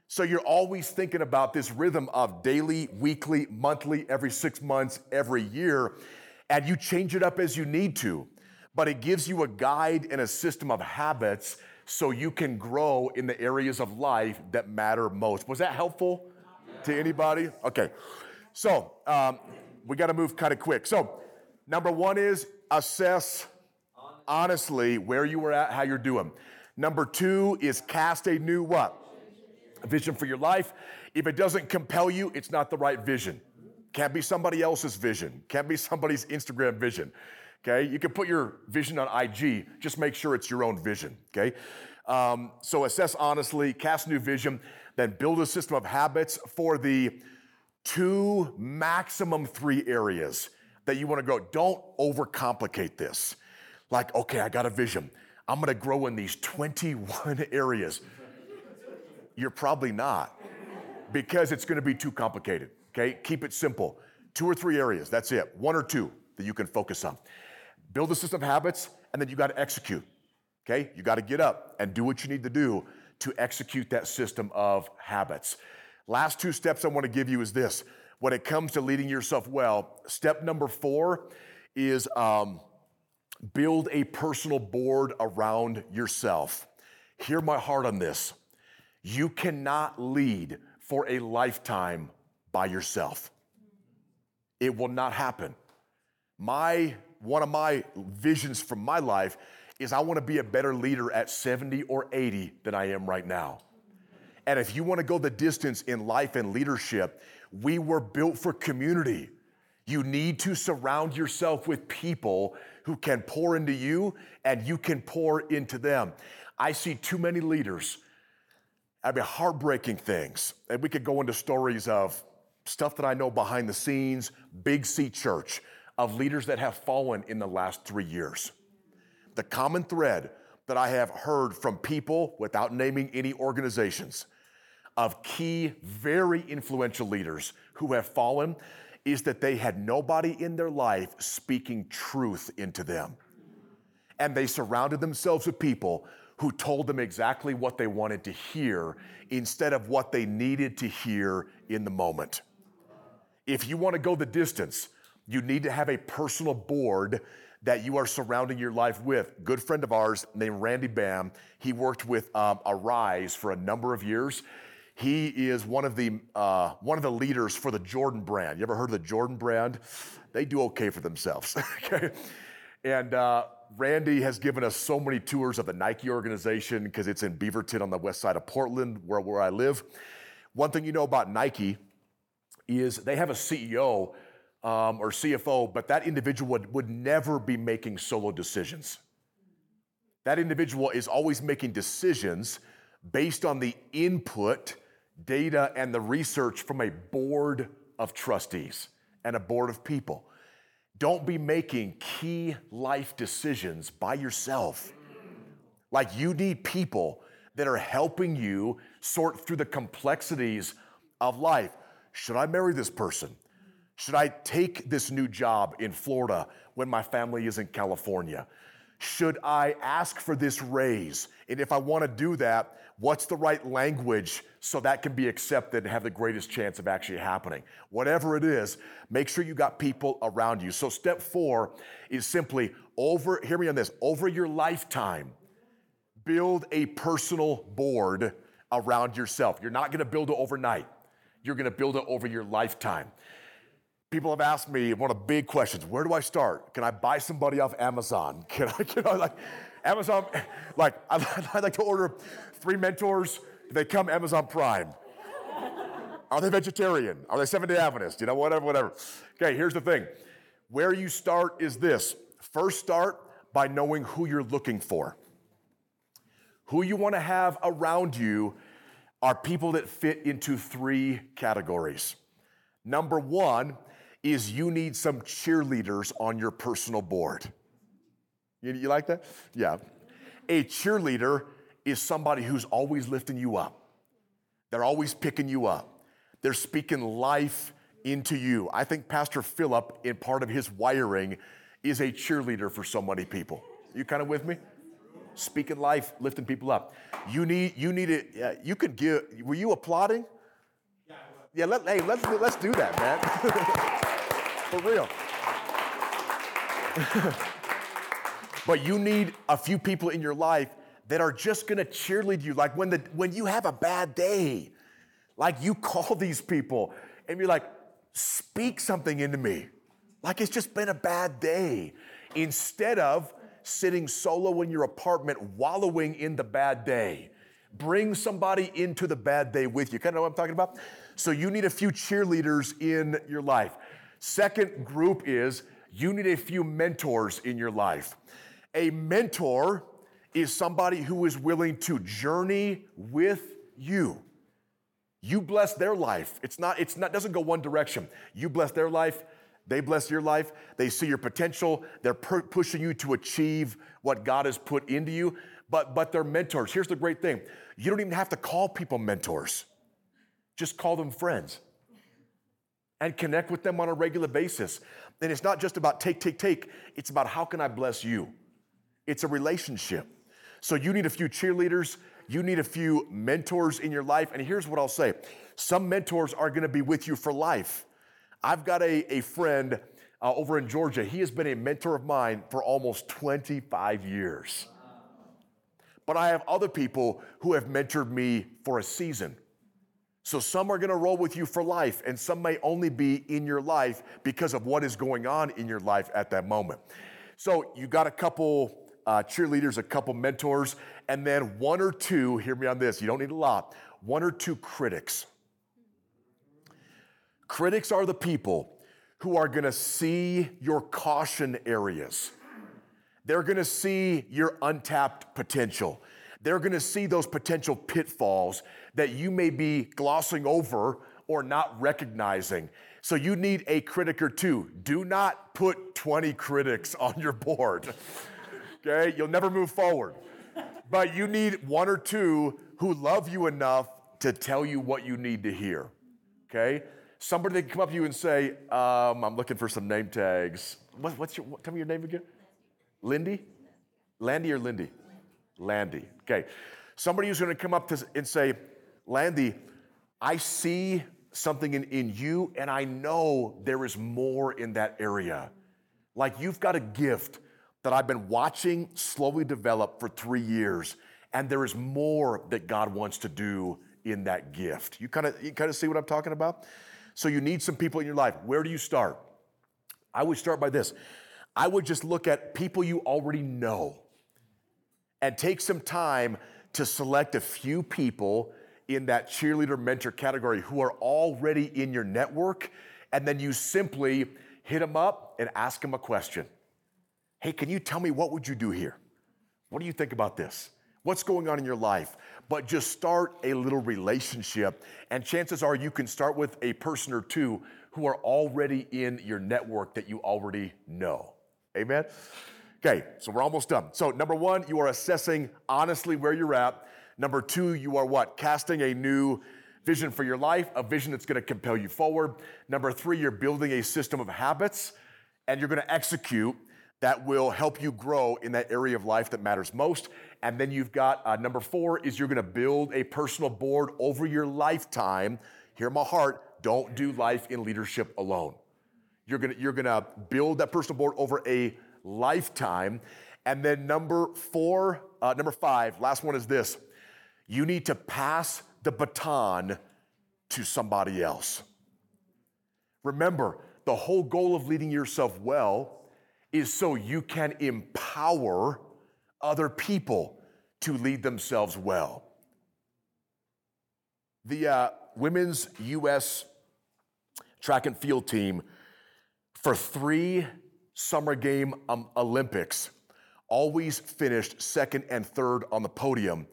So you're always thinking about this rhythm of daily, weekly, monthly, every six months, every year, and you change it up as you need to. But it gives you a guide and a system of habits so you can grow in the areas of life that matter most. Was that helpful to anybody? Okay. So um, we got to move kind of quick. So, number one is assess honestly where you were at, how you're doing. Number two is cast a new what? A vision for your life. If it doesn't compel you, it's not the right vision. Can't be somebody else's vision. Can't be somebody's Instagram vision. Okay, you can put your vision on IG, just make sure it's your own vision. Okay, um, so assess honestly, cast new vision, then build a system of habits for the two, maximum three areas that you want to grow. Don't overcomplicate this. Like, okay, I got a vision. I'm going to grow in these 21 [laughs] areas. You're probably not because it's going to be too complicated. Okay, keep it simple. Two or three areas, that's it. One or two that you can focus on build a system of habits, and then you got to execute. Okay? You got to get up and do what you need to do to execute that system of habits. Last two steps I want to give you is this. When it comes to leading yourself well, step number four is um, build a personal board around yourself. Hear my heart on this. You cannot lead for a lifetime by yourself. It will not happen. My one of my visions from my life is I want to be a better leader at 70 or 80 than I am right now. And if you want to go the distance in life and leadership, we were built for community. You need to surround yourself with people who can pour into you and you can pour into them. I see too many leaders. I mean, heartbreaking things. And we could go into stories of stuff that I know behind the scenes, Big C Church of leaders that have fallen in the last three years. The common thread that I have heard from people, without naming any organizations, of key, very influential leaders who have fallen is that they had nobody in their life speaking truth into them. And they surrounded themselves with people who told them exactly what they wanted to hear instead of what they needed to hear in the moment. If you want to go the distance, you need to have a personal board that you are surrounding your life with. Good friend of ours named Randy Bam. He worked with um, Arise for a number of years. He is one of the uh, one of the leaders for the Jordan brand. You ever heard of the Jordan brand? They do okay for themselves. [laughs] okay, and uh, Randy has given us so many tours of the Nike organization because it's in Beaverton on the west side of Portland, where, where I live. One thing you know about Nike is they have a CEO um, or CFO, but that individual would, would never be making solo decisions. That individual is always making decisions based on the input, data, and the research from a board of trustees and a board of people. Don't be making key life decisions by yourself. Like you need people that are helping you sort through the complexities of life. Should I marry this person? Should I take this new job in Florida when my family is in California? Should I ask for this raise? And if I want to do that, what's the right language so that can be accepted and have the greatest chance of actually happening? Whatever it is, make sure you got people around you. So, step four is simply over, hear me on this, over your lifetime, build a personal board around yourself. You're not going to build it overnight, you're going to build it over your lifetime. People have asked me one of the big questions where do I start? Can I buy somebody off Amazon? [laughs] Can I, can I like, Amazon, like, [laughs] I'd like to order three mentors. Do They come Amazon Prime. Are they vegetarian? Are they Seventh day Adventist? You know, whatever, whatever. Okay, here's the thing where you start is this first, start by knowing who you're looking for. Who you want to have around you are people that fit into three categories. Number one is you need some cheerleaders on your personal board. You, you like that? Yeah. A cheerleader is somebody who's always lifting you up. They're always picking you up. They're speaking life into you. I think Pastor Philip, in part of his wiring, is a cheerleader for so many people. You kind of with me? Speaking life, lifting people up. You need, you need it. Uh, you could give. Were you applauding? Yeah. Yeah. Let, hey, let's let's do that, man. [laughs] for real. but you need a few people in your life that are just gonna cheerlead you. Like when, the, when you have a bad day, like you call these people and you're like, speak something into me. Like it's just been a bad day. Instead of sitting solo in your apartment, wallowing in the bad day, bring somebody into the bad day with you. Kind of know what I'm talking about? So you need a few cheerleaders in your life. Second group is you need a few mentors in your life. A mentor is somebody who is willing to journey with you. You bless their life. It's not, it's not, doesn't go one direction. You bless their life, they bless your life, they see your potential, they're per- pushing you to achieve what God has put into you, but, but they're mentors. Here's the great thing you don't even have to call people mentors, just call them friends and connect with them on a regular basis. And it's not just about take, take, take, it's about how can I bless you? It's a relationship. So you need a few cheerleaders, you need a few mentors in your life. And here's what I'll say some mentors are gonna be with you for life. I've got a, a friend uh, over in Georgia, he has been a mentor of mine for almost 25 years. But I have other people who have mentored me for a season. So some are going to roll with you for life, and some may only be in your life because of what is going on in your life at that moment. So you got a couple uh, cheerleaders, a couple mentors, and then one or two, hear me on this, you don't need a lot, one or two critics. Critics are the people who are going to see your caution areas. They're going to see your untapped potential. They're going to see those potential pitfalls that you may be glossing over or not recognizing. So you need a critic or two. Do not put 20 critics [laughs] on your board. okay? You'll never move forward. But you need one or two who love you enough to tell you what you need to hear. Okay? Somebody that can come up to you and say, um, I'm looking for some name tags. What, what's your, what, tell me your name again? Lindy? Landy or Lindy? Landy. Okay. Somebody who's going to come up to, and say, Landy, I see something in, in you, and I know there is more in that area. Like you've got a gift that I've been watching slowly develop for three years, and there is more that God wants to do in that gift. You kind of you kind of see what I'm talking about? So you need some people in your life. Where do you start? I would start by this. I would just look at people you already know and take some time to select a few people in that cheerleader mentor category who are already in your network, and then you simply hit them up and ask them a question. Hey, can you tell me what would you do here? What do you think about this? What's going on in your life? But just start a little relationship, and chances are you can start with a person or two who are already in your network that you already know. Amen? Okay, so we're almost done. So, number one, you are assessing honestly where you're at. Number two, you are what? Casting a new vision for your life, a vision that's going to compel you forward. Number three, you're building a system of habits and you're going to execute that will help you grow in that area of life that matters most. And then you've got uh, number four is you're going to build a personal board over your lifetime. Hear my heart, don't do life in leadership alone. You're going to you're going to build that personal board over a lifetime. And then number four, uh, number five, last one is this: you need to pass the baton to somebody else. Remember, the whole goal of leading yourself well is so you can empower other people to lead themselves well. The uh, women's U.S. track and field team, for three summer game um, Olympics, always finished second and third on the podium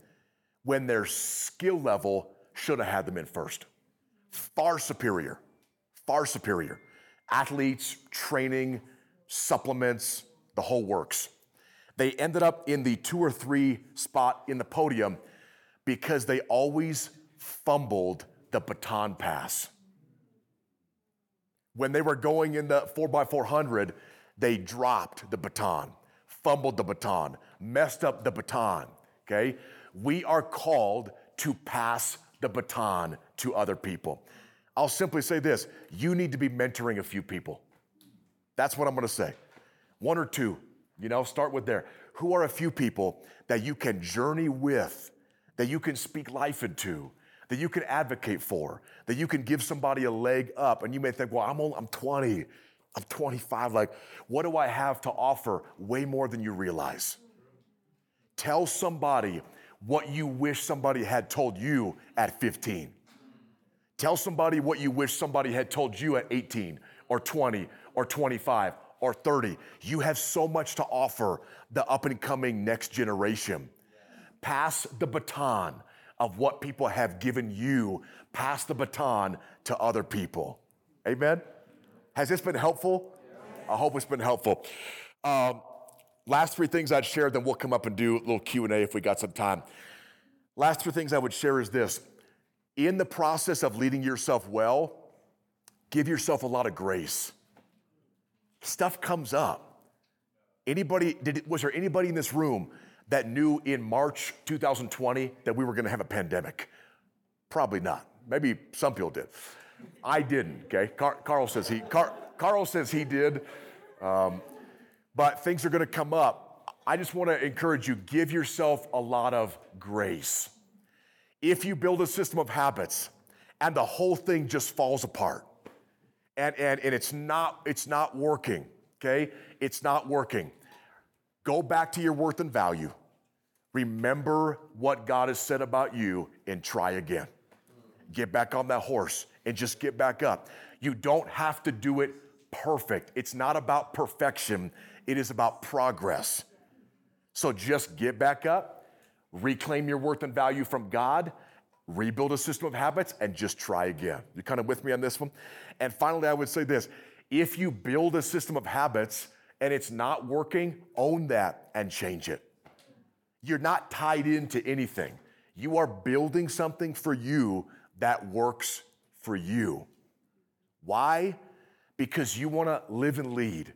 when their skill level should have had them in first. Far superior, far superior. Athletes, training, supplements, the whole works. They ended up in the two or three spot in the podium because they always fumbled the baton pass. When they were going in the 4x400, they dropped the baton, fumbled the baton, messed up the baton. Okay? We are called to pass the baton to other people. I'll simply say this you need to be mentoring a few people. That's what I'm gonna say. One or two, you know, start with there. Who are a few people that you can journey with, that you can speak life into, that you can advocate for, that you can give somebody a leg up? And you may think, well, I'm, only, I'm 20, I'm 25. Like, what do I have to offer? Way more than you realize. Tell somebody what you wish somebody had told you at 15. Tell somebody what you wish somebody had told you at 18 or 20 or 25 or 30. You have so much to offer the up and coming next generation. Pass the baton of what people have given you, pass the baton to other people. Amen? Has this been helpful? I hope it's been helpful. Um, last three things I'd share, then we'll come up and do a little Q&A if we got some time. Last three things I would share is this. In the process of leading yourself well, give yourself a lot of grace. Stuff comes up. Anybody, did, was there anybody in this room that knew in March 2020 that we were gonna have a pandemic? Probably not. Maybe some people did. I didn't, okay? Car- Carl says he, Car- Carl says he did. Um, but things are gonna come up. I just wanna encourage you, give yourself a lot of grace. If you build a system of habits and the whole thing just falls apart, and, and, and it's not it's not working okay? It's not working. Go back to your worth and value. Remember what god has said about you and try again. Get back on that horse and just get back up. You don't have to do it perfect. It's not about perfection it is about progress so just get back up reclaim your worth and value from god rebuild a system of habits, and just try again. You kind of with me on this one? And finally, I would say this if you build a system of habits and it's not working, own that and change it. You're not tied into anything. You are building something for you that works for you. Why? Because you want to live and lead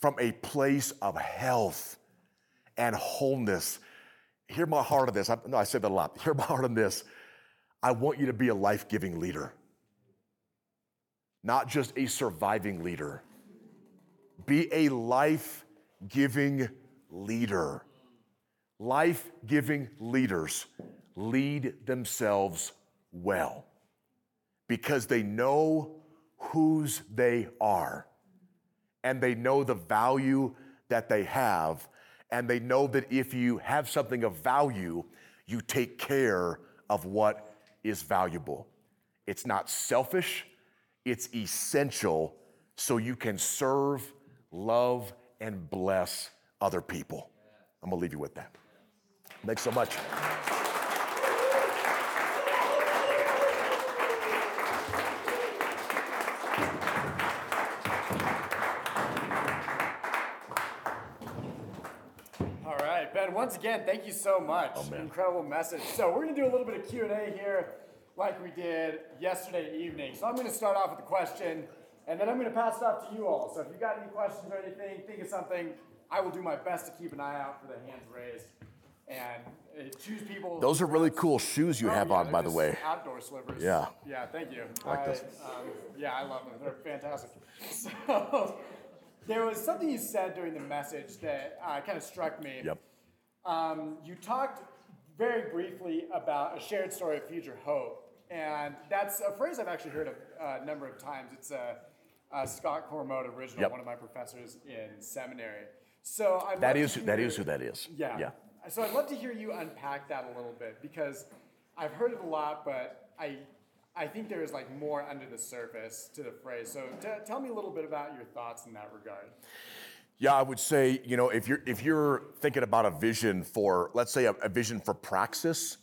from a place of health and wholeness. Hear my heart on this. I, no, I said that a lot. [laughs] Hear my heart on this. I want you to be a life giving leader, not just a surviving leader. Be a life giving leader. Life giving leaders lead themselves well because they know whose they are and they know the value that they have. And they know that if you have something of value, you take care of what is valuable. It's not selfish, it's essential so you can serve, love, and bless other people. I'm gonna leave you with that. Thanks so much. Once again, thank you so much. Oh. Incredible message. So we're gonna do a little bit of Q and A here. like we did yesterday evening. So I'm going to start off with a question, and then I'm going to pass it off to you all. So if you got any questions or anything, think of something. I will do my best to keep an eye out for the hands raised and uh, choose people. Those are really cool shoes you Oh, have yeah, on, by the way. Outdoor slippers. Yeah. Yeah, thank you. I like those. Um, yeah, I love them. They're fantastic. [laughs] So there was something you said during the message that uh, kind of struck me. Yep. Um, you talked very briefly about a shared story of future hope, and that's a phrase I've actually heard a, a number of times. It's a, a Scott Cormode original, Yep. one of my professors in seminary. So I'd That is to hear- is who that is. yeah. Yeah. So I'd love to hear you unpack that a little bit because I've heard it a lot, but I I think there is like more under the surface to the phrase. So t- tell me a little bit about your thoughts in that regard. Yeah, I would say, you know, if you're if you're thinking about a vision for, let's say, a, a vision for praxis,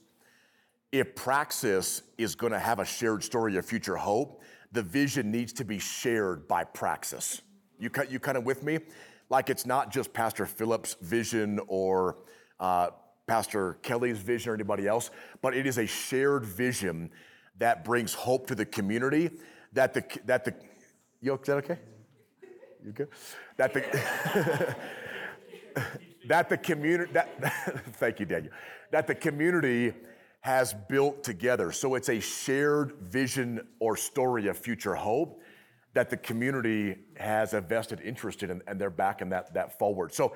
if praxis is going to have a shared story of future hope, the vision needs to be shared by praxis. You ki- you kind of with me? Like it's not just Pastor Philip's vision or uh, Pastor Kelly's vision or anybody else, but it is a shared vision that brings hope to the community. That the that the you is that okay? You good? That the [laughs] that the community that [laughs] thank you daniel. That the community has built together. So it's a shared vision or story of future hope that the community has a vested interest in and they're backing that, that forward. So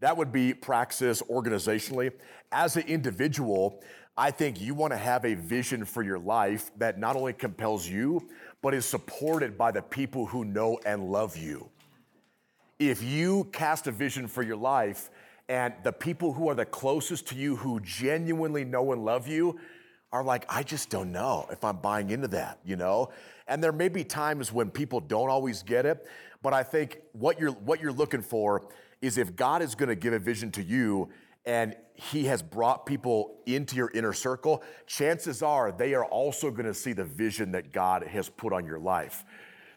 that would be praxis organizationally. As an individual i think you want to have a vision for your life that not only compels you but is supported by the people who know and love you if you cast a vision for your life and the people who are the closest to you who genuinely know and love you are like, I just don't know if I'm buying into that, you know? And there may be times when people don't always get it, but I think what you're what you're looking for is if God is gonna give a vision to you and he has brought people into your inner circle, chances are they are also gonna see the vision that God has put on your life.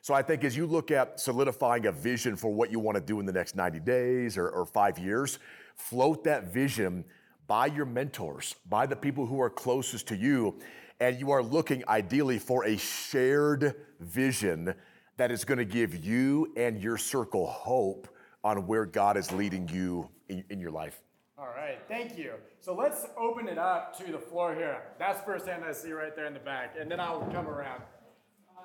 So I think as you look at solidifying a vision for what you want to do in the next 90 days or, or five years, float that vision by your mentors, by the people who are closest to you, and you are looking ideally for a shared vision that is going to give you and your circle hope on where God is leading you in, in your life. All right, thank you. So let's open it up to the floor here. That's first hand I see right there in the back, and then I'll come around. Uh,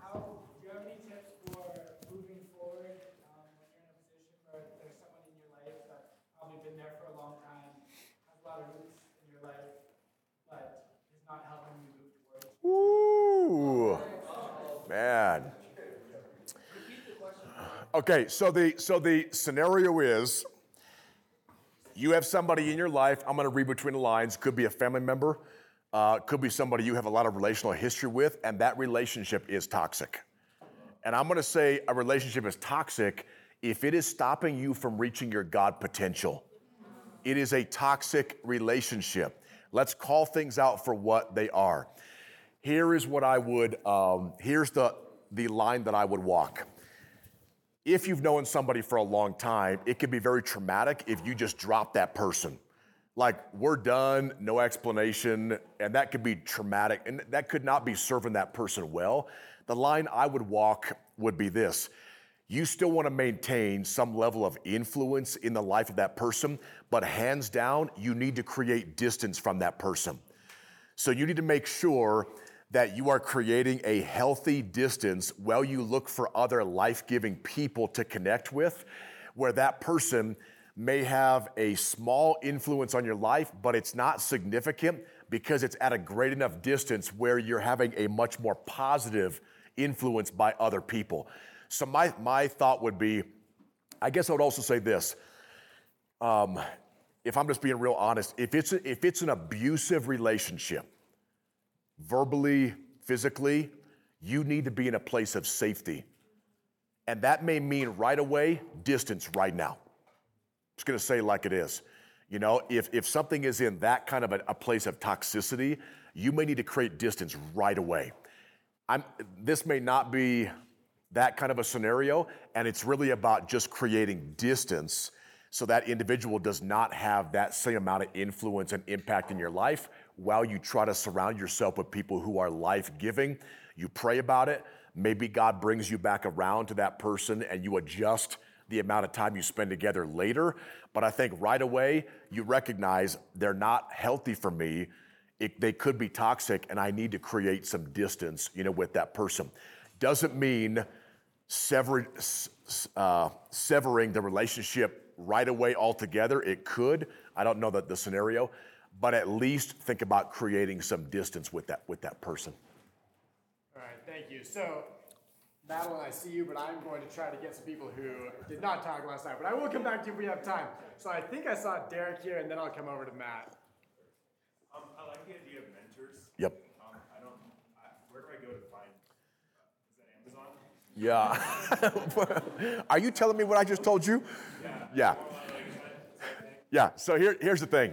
how, do you have any tips for moving forward um, when you're in a position where there's someone in your life that's probably been there for a long time, has a lot of roots in your life, but is not helping you move towards? Ooh, man. Okay, so the so the scenario is you have somebody in your life. I'm going to read between the lines. Could be a family member, uh, could be somebody you have a lot of relational history with, and that relationship is toxic. And I'm going to say a relationship is toxic if it is stopping you from reaching your God potential. It is a toxic relationship. Let's call things out for what they are. Here is what I would, um, here's the, the line that I would walk. If you've known somebody for a long time, it can be very traumatic if you just drop that person. Like, we're done, no explanation, and that could be traumatic, and that could not be serving that person well. The line I would walk would be this you still want to maintain some level of influence in the life of that person, but hands down, you need to create distance from that person. So you need to make sure that you are creating a healthy distance while you look for other life giving people to connect with, where that person may have a small influence on your life, but it's not significant because it's at a great enough distance where you're having a much more positive influence by other people. So my, my thought would be, I guess I would also say this. Um, if I'm just being real honest, if it's, if it's an abusive relationship, verbally, physically, you need to be in a place of safety. And that may mean right away, distance right now. Just gonna say like it is. You know, if, if something is in that kind of a, a place of toxicity, you may need to create distance right away. I'm, this may not be that kind of a scenario, and it's really about just creating distance so that individual does not have that same amount of influence and impact in your life while you try to surround yourself with people who are life giving. You pray about it. Maybe God brings you back around to that person and you adjust the amount of time you spend together later. But I think right away, you recognize they're not healthy for me. It, they could be toxic, and I need to create some distance, you know, with that person. Doesn't mean sever, uh, severing the relationship right away altogether. It could. I don't know that the scenario, but at least think about creating some distance with that with that person. All right, thank you. So Madeline, I see you, but I'm going to try to get some people who did not talk last night. But I will come back to you if we have time. So I think I saw Derek here, and then I'll come over to Matt. Um, I like the idea of mentors. Yep. Um, I don't. I, where do I go to find? Uh, is that Amazon? Yeah. [laughs] Are you telling me what I just told you? Yeah. Yeah. So here, here's the thing.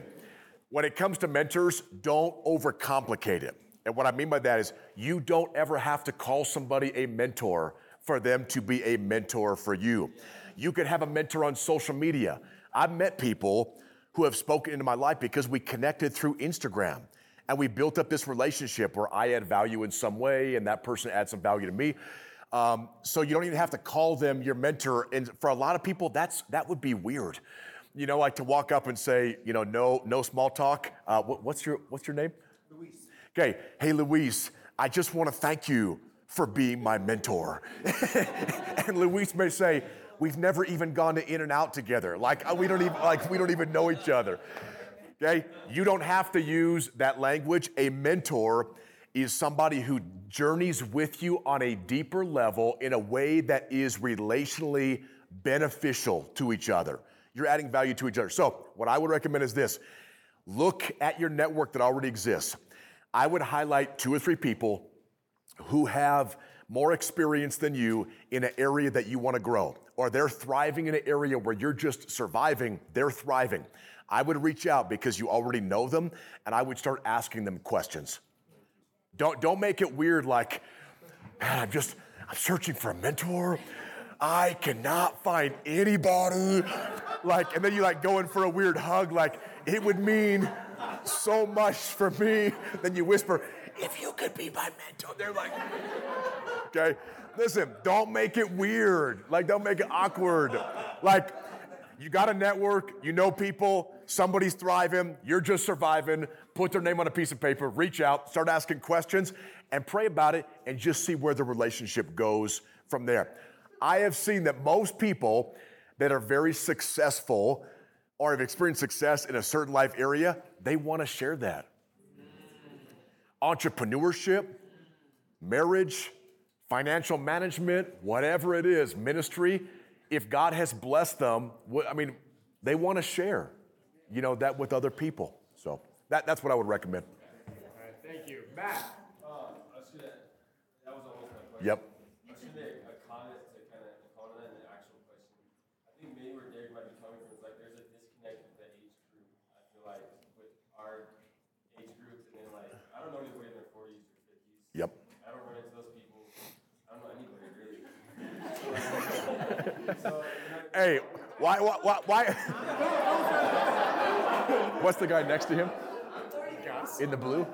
When it comes to mentors, don't overcomplicate it. And what I mean by that is you don't ever have to call somebody a mentor for them to be a mentor for you. You could have a mentor on social media. I've met people who have spoken into my life because we connected through Instagram and we built up this relationship where I add value in some way and that person adds some value to me. Um, so you don't even have to call them your mentor. And for a lot of people, that's that would be weird. You know, like to walk up and say, you know, no, no small talk. Uh, what, what's your what's your name? Luis. Okay, hey Luis, I just want to thank you for being my mentor. [laughs] and Luis may say, we've never even gone to In-N-Out together. Like uh, we don't even like we don't even know each other. Okay? You don't have to use that language. A mentor is somebody who journeys with you on a deeper level in a way that is relationally beneficial to each other. You're adding value to each other. So, what I would recommend is this look at your network that already exists. I would highlight two or three people who have more experience than you in an area that you want to grow, or they're thriving in an area where you're just surviving, they're thriving. I would reach out because you already know them and I would start asking them questions. Don't, don't make it weird like, man, I'm just, I'm searching for a mentor. I cannot find anybody. Like, and then you like going for a weird hug, like, it would mean so much for me. Then you whisper, if you could be my mentor. They're like, okay, listen, don't make it weird. Like, don't make it awkward. Like, you got a network, you know people, somebody's thriving, you're just surviving. Put their name on a piece of paper, reach out, start asking questions, and pray about it, and just see where the relationship goes from there. I have seen that most people that are very successful or have experienced success in a certain life area, they want to share that. Entrepreneurship, marriage, financial management, whatever it is, ministry, if God has blessed them, I mean, they want to share, you know, that with other people. So that, that's what I would recommend. All right, thank you. Matt. Uh, I was gonna, that was almost my question. Yep. I was gonna make a comment to kind of follow that in the actual question. I think maybe where Derek might be coming from is like there's a disconnect with the age group. I feel like with our age groups and then like I don't know anybody in their 40s or 50s. Yep. I don't run into those people. I don't know anybody really. so, you know, Hey, why, why, why, why? What's the guy next to him? Gus. In the blue?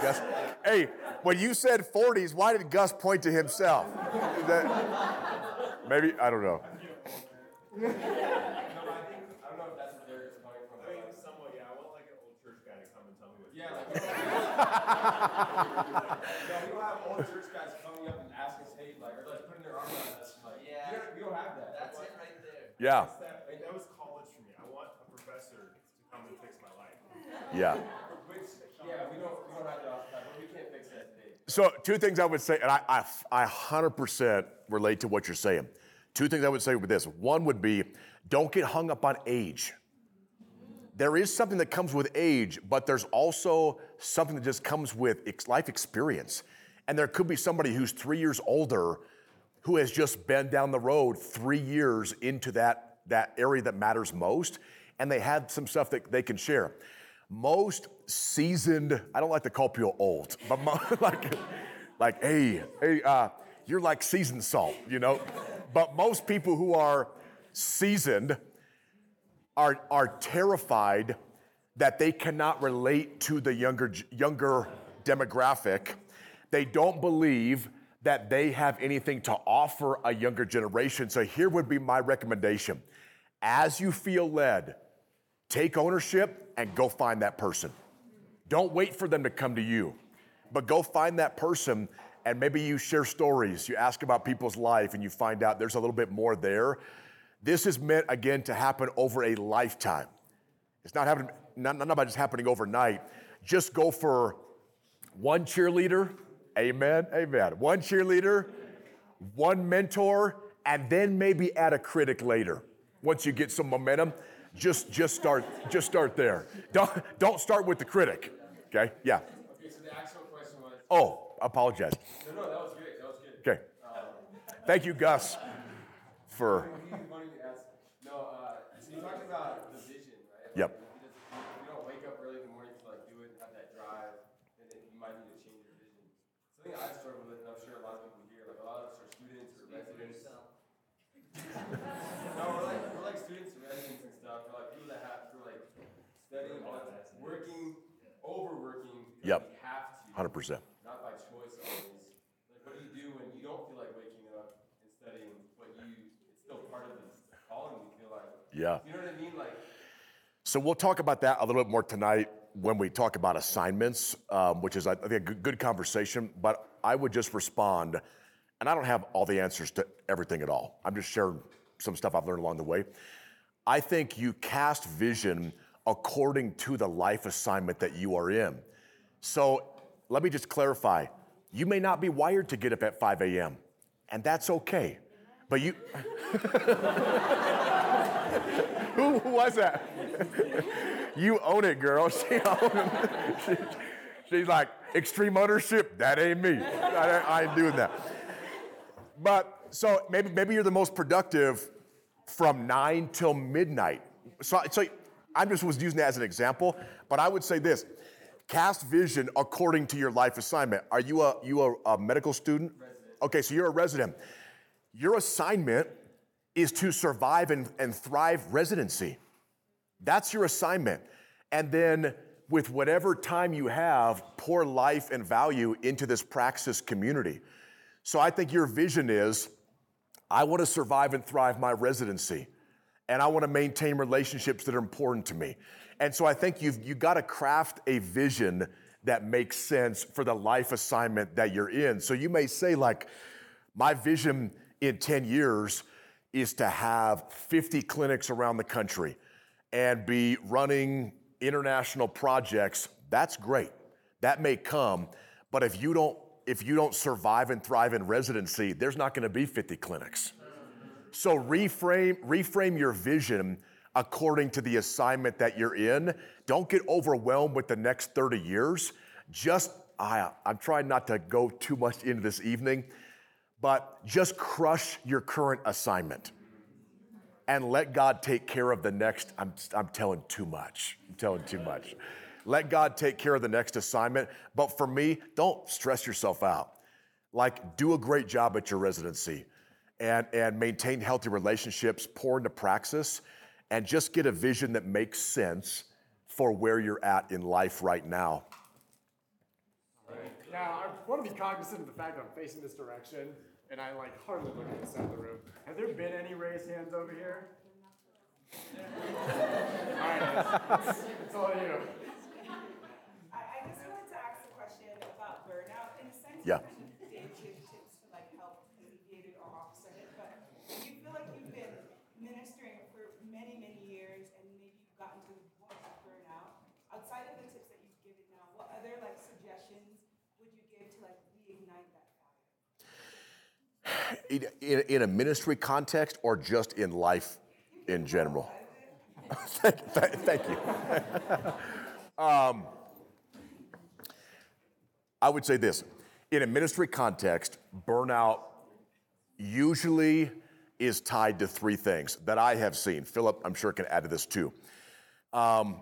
Gus. Hey, when you said 40s, why did Gus point to himself? That- maybe, I don't know. [laughs] [laughs] [laughs] no, Yeah, That, like, that was college for me. I want a professor to come and fix my life. yeah. Which, yeah, we don't, we don't have that the time, but we can't fix that today. So, two things I would say, and I, I, I 100% relate to what you're saying. Two things I would say with this. One would be don't get hung up on age. There is something that comes with age, but there's also something that just comes with life experience. And there could be somebody who's three years older who has just been down the road three years into that, that area that matters most, and they have some stuff that they can share. Most seasoned, I don't like to call people old, but mo- [laughs] like, like, hey, hey, uh, you're like seasoned salt, you know? But most people who are seasoned, are, are terrified that they cannot relate to the younger, younger demographic. They don't believe that they have anything to offer a younger generation. So here would be my recommendation. As you feel led, take ownership and go find that person. Don't wait for them to come to you, but go find that person and maybe you share stories. You ask about people's life and you find out there's a little bit more there. This is meant, again, to happen over a lifetime. It's not happening, not, not about just happening overnight. Just go for one cheerleader, amen, amen. One cheerleader, one mentor, and then maybe add a critic later. Once you get some momentum, just just start just start there. Don't don't start with the critic. Okay? Yeah. Okay, so the actual question was. Oh, apologize. No, no, that was great. That was good. Okay. Thank you, Gus, for He's wanting to ask. No, uh, so you talked about the vision, right? Yep. Like, if 100%. Not by choice always. Like, what do you do when you don't feel like waking up and studying, but you, it's still part of this calling you feel like? Yeah. You know what I mean? Like, so we'll talk about that a little bit more tonight when we talk about assignments, um, which is, I think, a good conversation. But I would just respond, and I don't have all the answers to everything at all. I'm just sharing some stuff I've learned along the way. I think you cast vision according to the life assignment that you are in. So let me just clarify: you may not be wired to get up at 5 a.m., and that's okay. But you. [laughs] who, was that? you own it, girl. [laughs] She she, she's like, extreme ownership, that ain't me. I, I ain't doing that. But so maybe maybe you're the most productive from nine till midnight. So, so I just was using that as an example, but I would say this: cast vision according to your life assignment. Are you a you a, a medical student? Okay, so you're a resident. Your assignment is to survive and, and thrive residency. That's your assignment. And then, with whatever time you have, pour life and value into this praxis community. So, I think your vision is I want to survive and thrive my residency, and I want to maintain relationships that are important to me. And so, I think you've you got to craft a vision that makes sense for the life assignment that you're in. So, you may say, like, my vision in 10 years is to have 50 clinics around the country and be running international projects. That's great. That may come, but if you don't if you don't survive and thrive in residency, there's not going to be 50 clinics. So reframe reframe your vision according to the assignment that you're in. Don't get overwhelmed with the next 30 years. Just I, I'm trying not to go too much into this evening, but just crush your current assignment and let God take care of the next. I'm, I'm telling too much. I'm telling too much. Let God take care of the next assignment. But for me, don't stress yourself out. Like, do a great job at your residency and, and maintain healthy relationships, pour into praxis, and just get a vision that makes sense for where you're at in life right now. Now, I want to be cognizant of the fact that I'm facing this direction, and I like hardly look at the side of the room. Have there been any raised hands over here? all right, it's, it's all you. I, I just wanted to ask a question about burnout. In a sense, Yeah. you kind of did give tips to like help alleviate it or offset it, but do you feel like you've been ministering for many, many years and maybe you've gotten to the point of burnout? Outside of the tips that you've given now, what other like suggestions would you give to like reignite that fire? In, in, a ministry context or just in life in general? thank, [laughs] thank, thank you. [laughs] um, I would say this in a ministry context, burnout usually is tied to three things that I have seen. Philip, I'm sure, can add to this too. Um,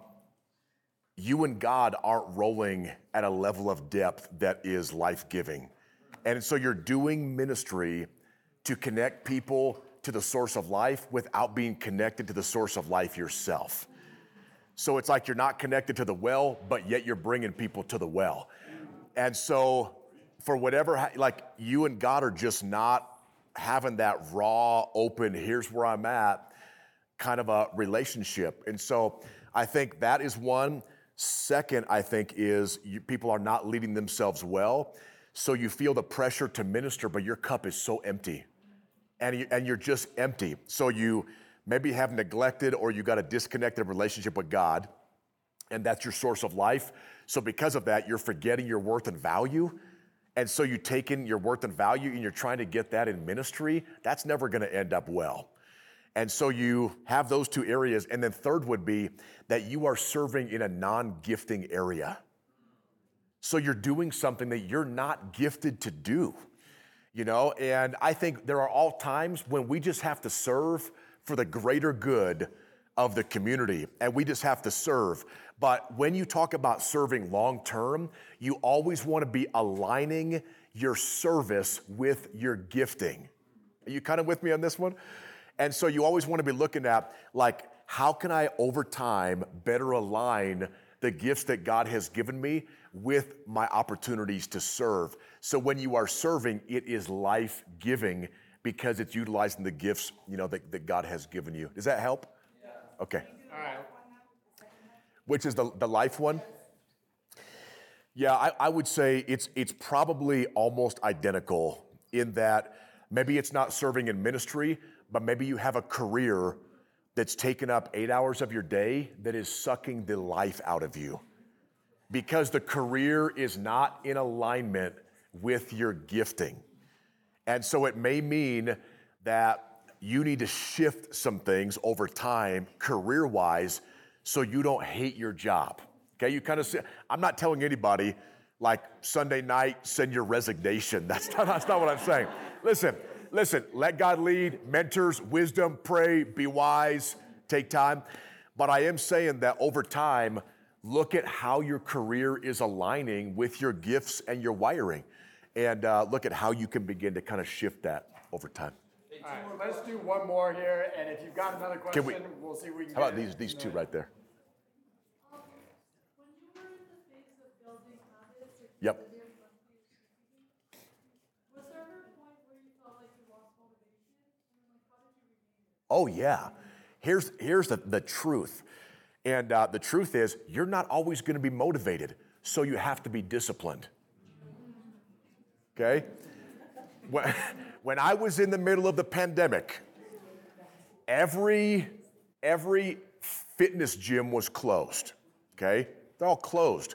you and God aren't rolling at a level of depth that is life giving. And so you're doing ministry to connect people to the source of life without being connected to the source of life yourself. So it's like you're not connected to the well, but yet you're bringing people to the well. And so, for whatever, like you and God are just not having that raw, open, here's where I'm at kind of a relationship. And so, I think that is one. Second, I think, is you, people are not leading themselves well. So you feel the pressure to minister, but your cup is so empty. And, you, and you're just empty. So you maybe have neglected or you got a disconnected relationship with God, and that's your source of life. So because of that, you're forgetting your worth and value. And so you take in your worth and value and you're trying to get that in ministry. That's never going to end up well. And so you have those two areas. And then third would be that you are serving in a non gifting area. So you're doing something that you're not gifted to do, you know? And I think there are all times when we just have to serve for the greater good of the community and we just have to serve. But when you talk about serving long term, you always want to be aligning your service with your gifting. Are you kind of with me on this one? And so you always want to be looking at like, how can I over time better align the gifts that God has given me with my opportunities to serve? So when you are serving, it is life giving because it's utilizing the gifts you know that, that God has given you. Does that help? Yeah. Okay. All right. Which is the, the life one? Yeah, I, I would say it's it's probably almost identical in that maybe it's not serving in ministry, but maybe you have a career that's taken up eight hours of your day that is sucking the life out of you because the career is not in alignment with your gifting. And so it may mean that you need to shift some things over time, career wise, so you don't hate your job. Okay, you kind of see, I'm not telling anybody like Sunday night, send your resignation. [laughs] That's not, that's not what I'm saying. Listen, listen, let God lead, mentors, wisdom, pray, be wise, take time. But I am saying that over time, look at how your career is aligning with your gifts and your wiring and uh, look at how you can begin to kind of shift that over time. All right, let's do one more here, and if you've got another question, we- we'll see we can. How about these, these two right there? When you were in the phase of building habits or Yep. keeping your motivation, was there ever a point where you felt like you lost motivation? And like, how did you regain it? Oh, yeah. Here's, here's the, the truth. And uh, the truth is, you're not always going to be motivated, so you have to be disciplined. Okay? [laughs] When, I was in the middle of the pandemic, every, every fitness gym was closed. Okay? They're all closed.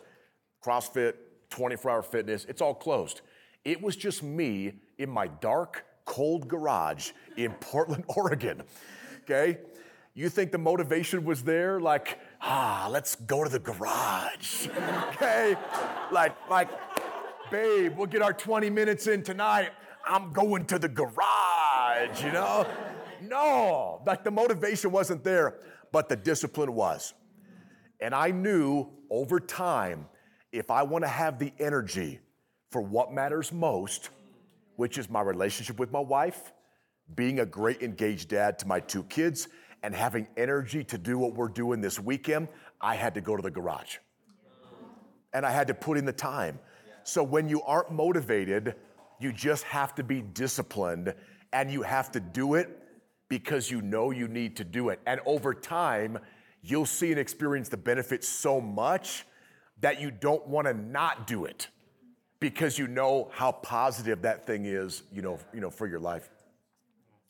CrossFit, 24 hour fitness, it's all closed. It was just me in my dark, cold garage in [laughs] Portland, [laughs] Oregon. Okay? You think the motivation was there? Like, ah, let's go to the garage. Okay? Like, like, babe, we'll get our 20 minutes in tonight. I'm going to the garage, you know? No, like the motivation wasn't there, but the discipline was. And I knew over time, if I want to have the energy for what matters most, which is my relationship with my wife, being a great engaged dad to my two kids, and having energy to do what we're doing this weekend, I had to go to the garage. And I had to put in the time. So when you aren't motivated, you just have to be disciplined and you have to do it because you know you need to do it. And over time, you'll see and experience the benefits so much that you don't want to not do it because you know how positive that thing is, you know, you know, for your life.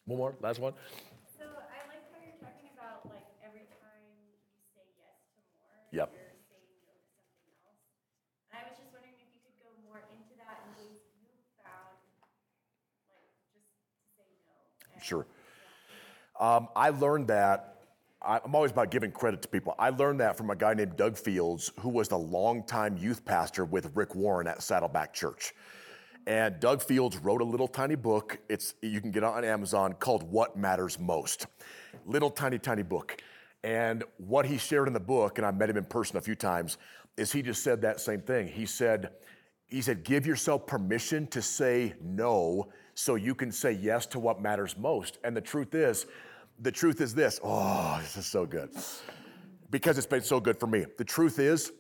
One more, last one. So I like how you're talking about like every time you say yes to more, Yep. you're saying no to something else. And I was just wondering if you could go more into that and ways you found like just to say no. and- Sure. Um, I learned that. I'm always about giving credit to people. I learned that from a guy named Doug Fields, who was the longtime youth pastor with Rick Warren at Saddleback Church. And Doug Fields wrote a little tiny book. It's you can get it on Amazon called "What Matters Most." Little tiny tiny book. And what he shared in the book, and I met him in person a few times, is he just said that same thing. He said, he said, give yourself permission to say no so you can say yes to what matters most. And the truth is, the truth is this. Oh, this is so good. Because it's been so good for me. The truth is,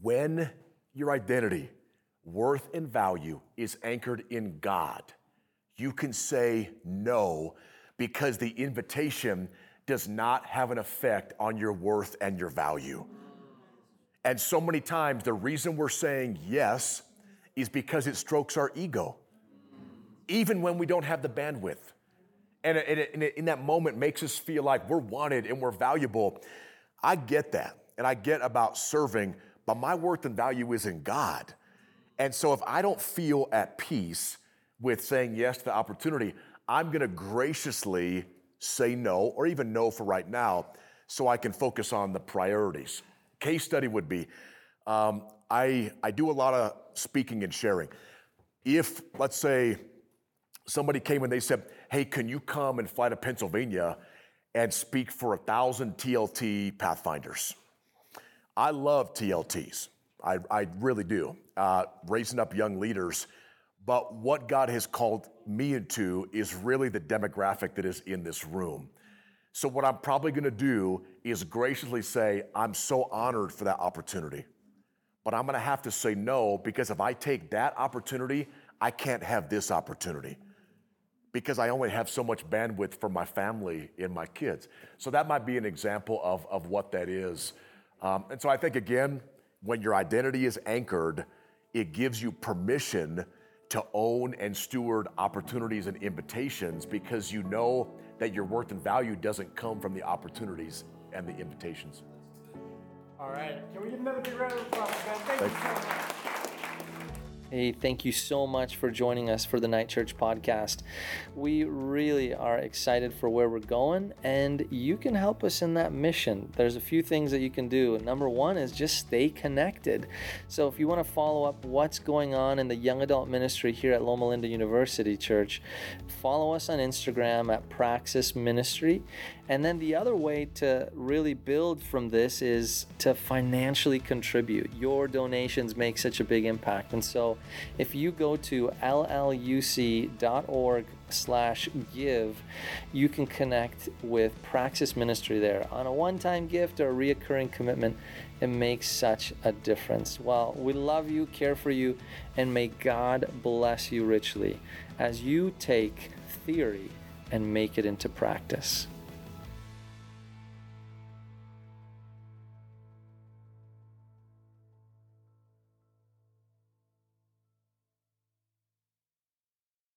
when your identity, worth, and value is anchored in God, you can say no because the invitation does not have an effect on your worth and your value. And so many times, the reason we're saying yes is because it strokes our ego, even when we don't have the bandwidth. And, it, and it, in that moment, makes us feel like we're wanted and we're valuable. I get that, and I get about serving, but my worth and value is in God. And so if I don't feel at peace with saying yes to the opportunity, I'm gonna graciously say no, or even no for right now, so I can focus on the priorities. Case study would be um, I, I do a lot of speaking and sharing. If, let's say, somebody came and they said, Hey, can you come and fly to Pennsylvania and speak for a thousand TLT Pathfinders? I love TLTs. I, I really do. Uh, raising up young leaders. But what God has called me into is really the demographic that is in this room. So, what I'm probably gonna do is graciously say, I'm so honored for that opportunity. But I'm gonna have to say no because if I take that opportunity, I can't have this opportunity because I only have so much bandwidth for my family and my kids. So, that might be an example of, of what that is. Um, and so, I think again, when your identity is anchored, it gives you permission to own and steward opportunities and invitations because you know that your worth and value doesn't come from the opportunities and the invitations. All right. Can we give another big round of applause, Ben? Thank you so much. Hey, thank you so much for joining us for the Night Church podcast. We really are excited for where we're going, and you can help us in that mission. There's a few things that you can do. Number one is just stay connected. So, if you want to follow up what's going on in the young adult ministry here at Loma Linda University Church, follow us on Instagram at Praxis Ministry. And then the other way to really build from this is to financially contribute. Your donations make such a big impact. And so if you go to lluc.org slash give, you can connect with Praxis Ministry there. On a one-time gift or a reoccurring commitment, it makes such a difference. Well, we love you, care for you, and may God bless you richly as you take theory and make it into practice.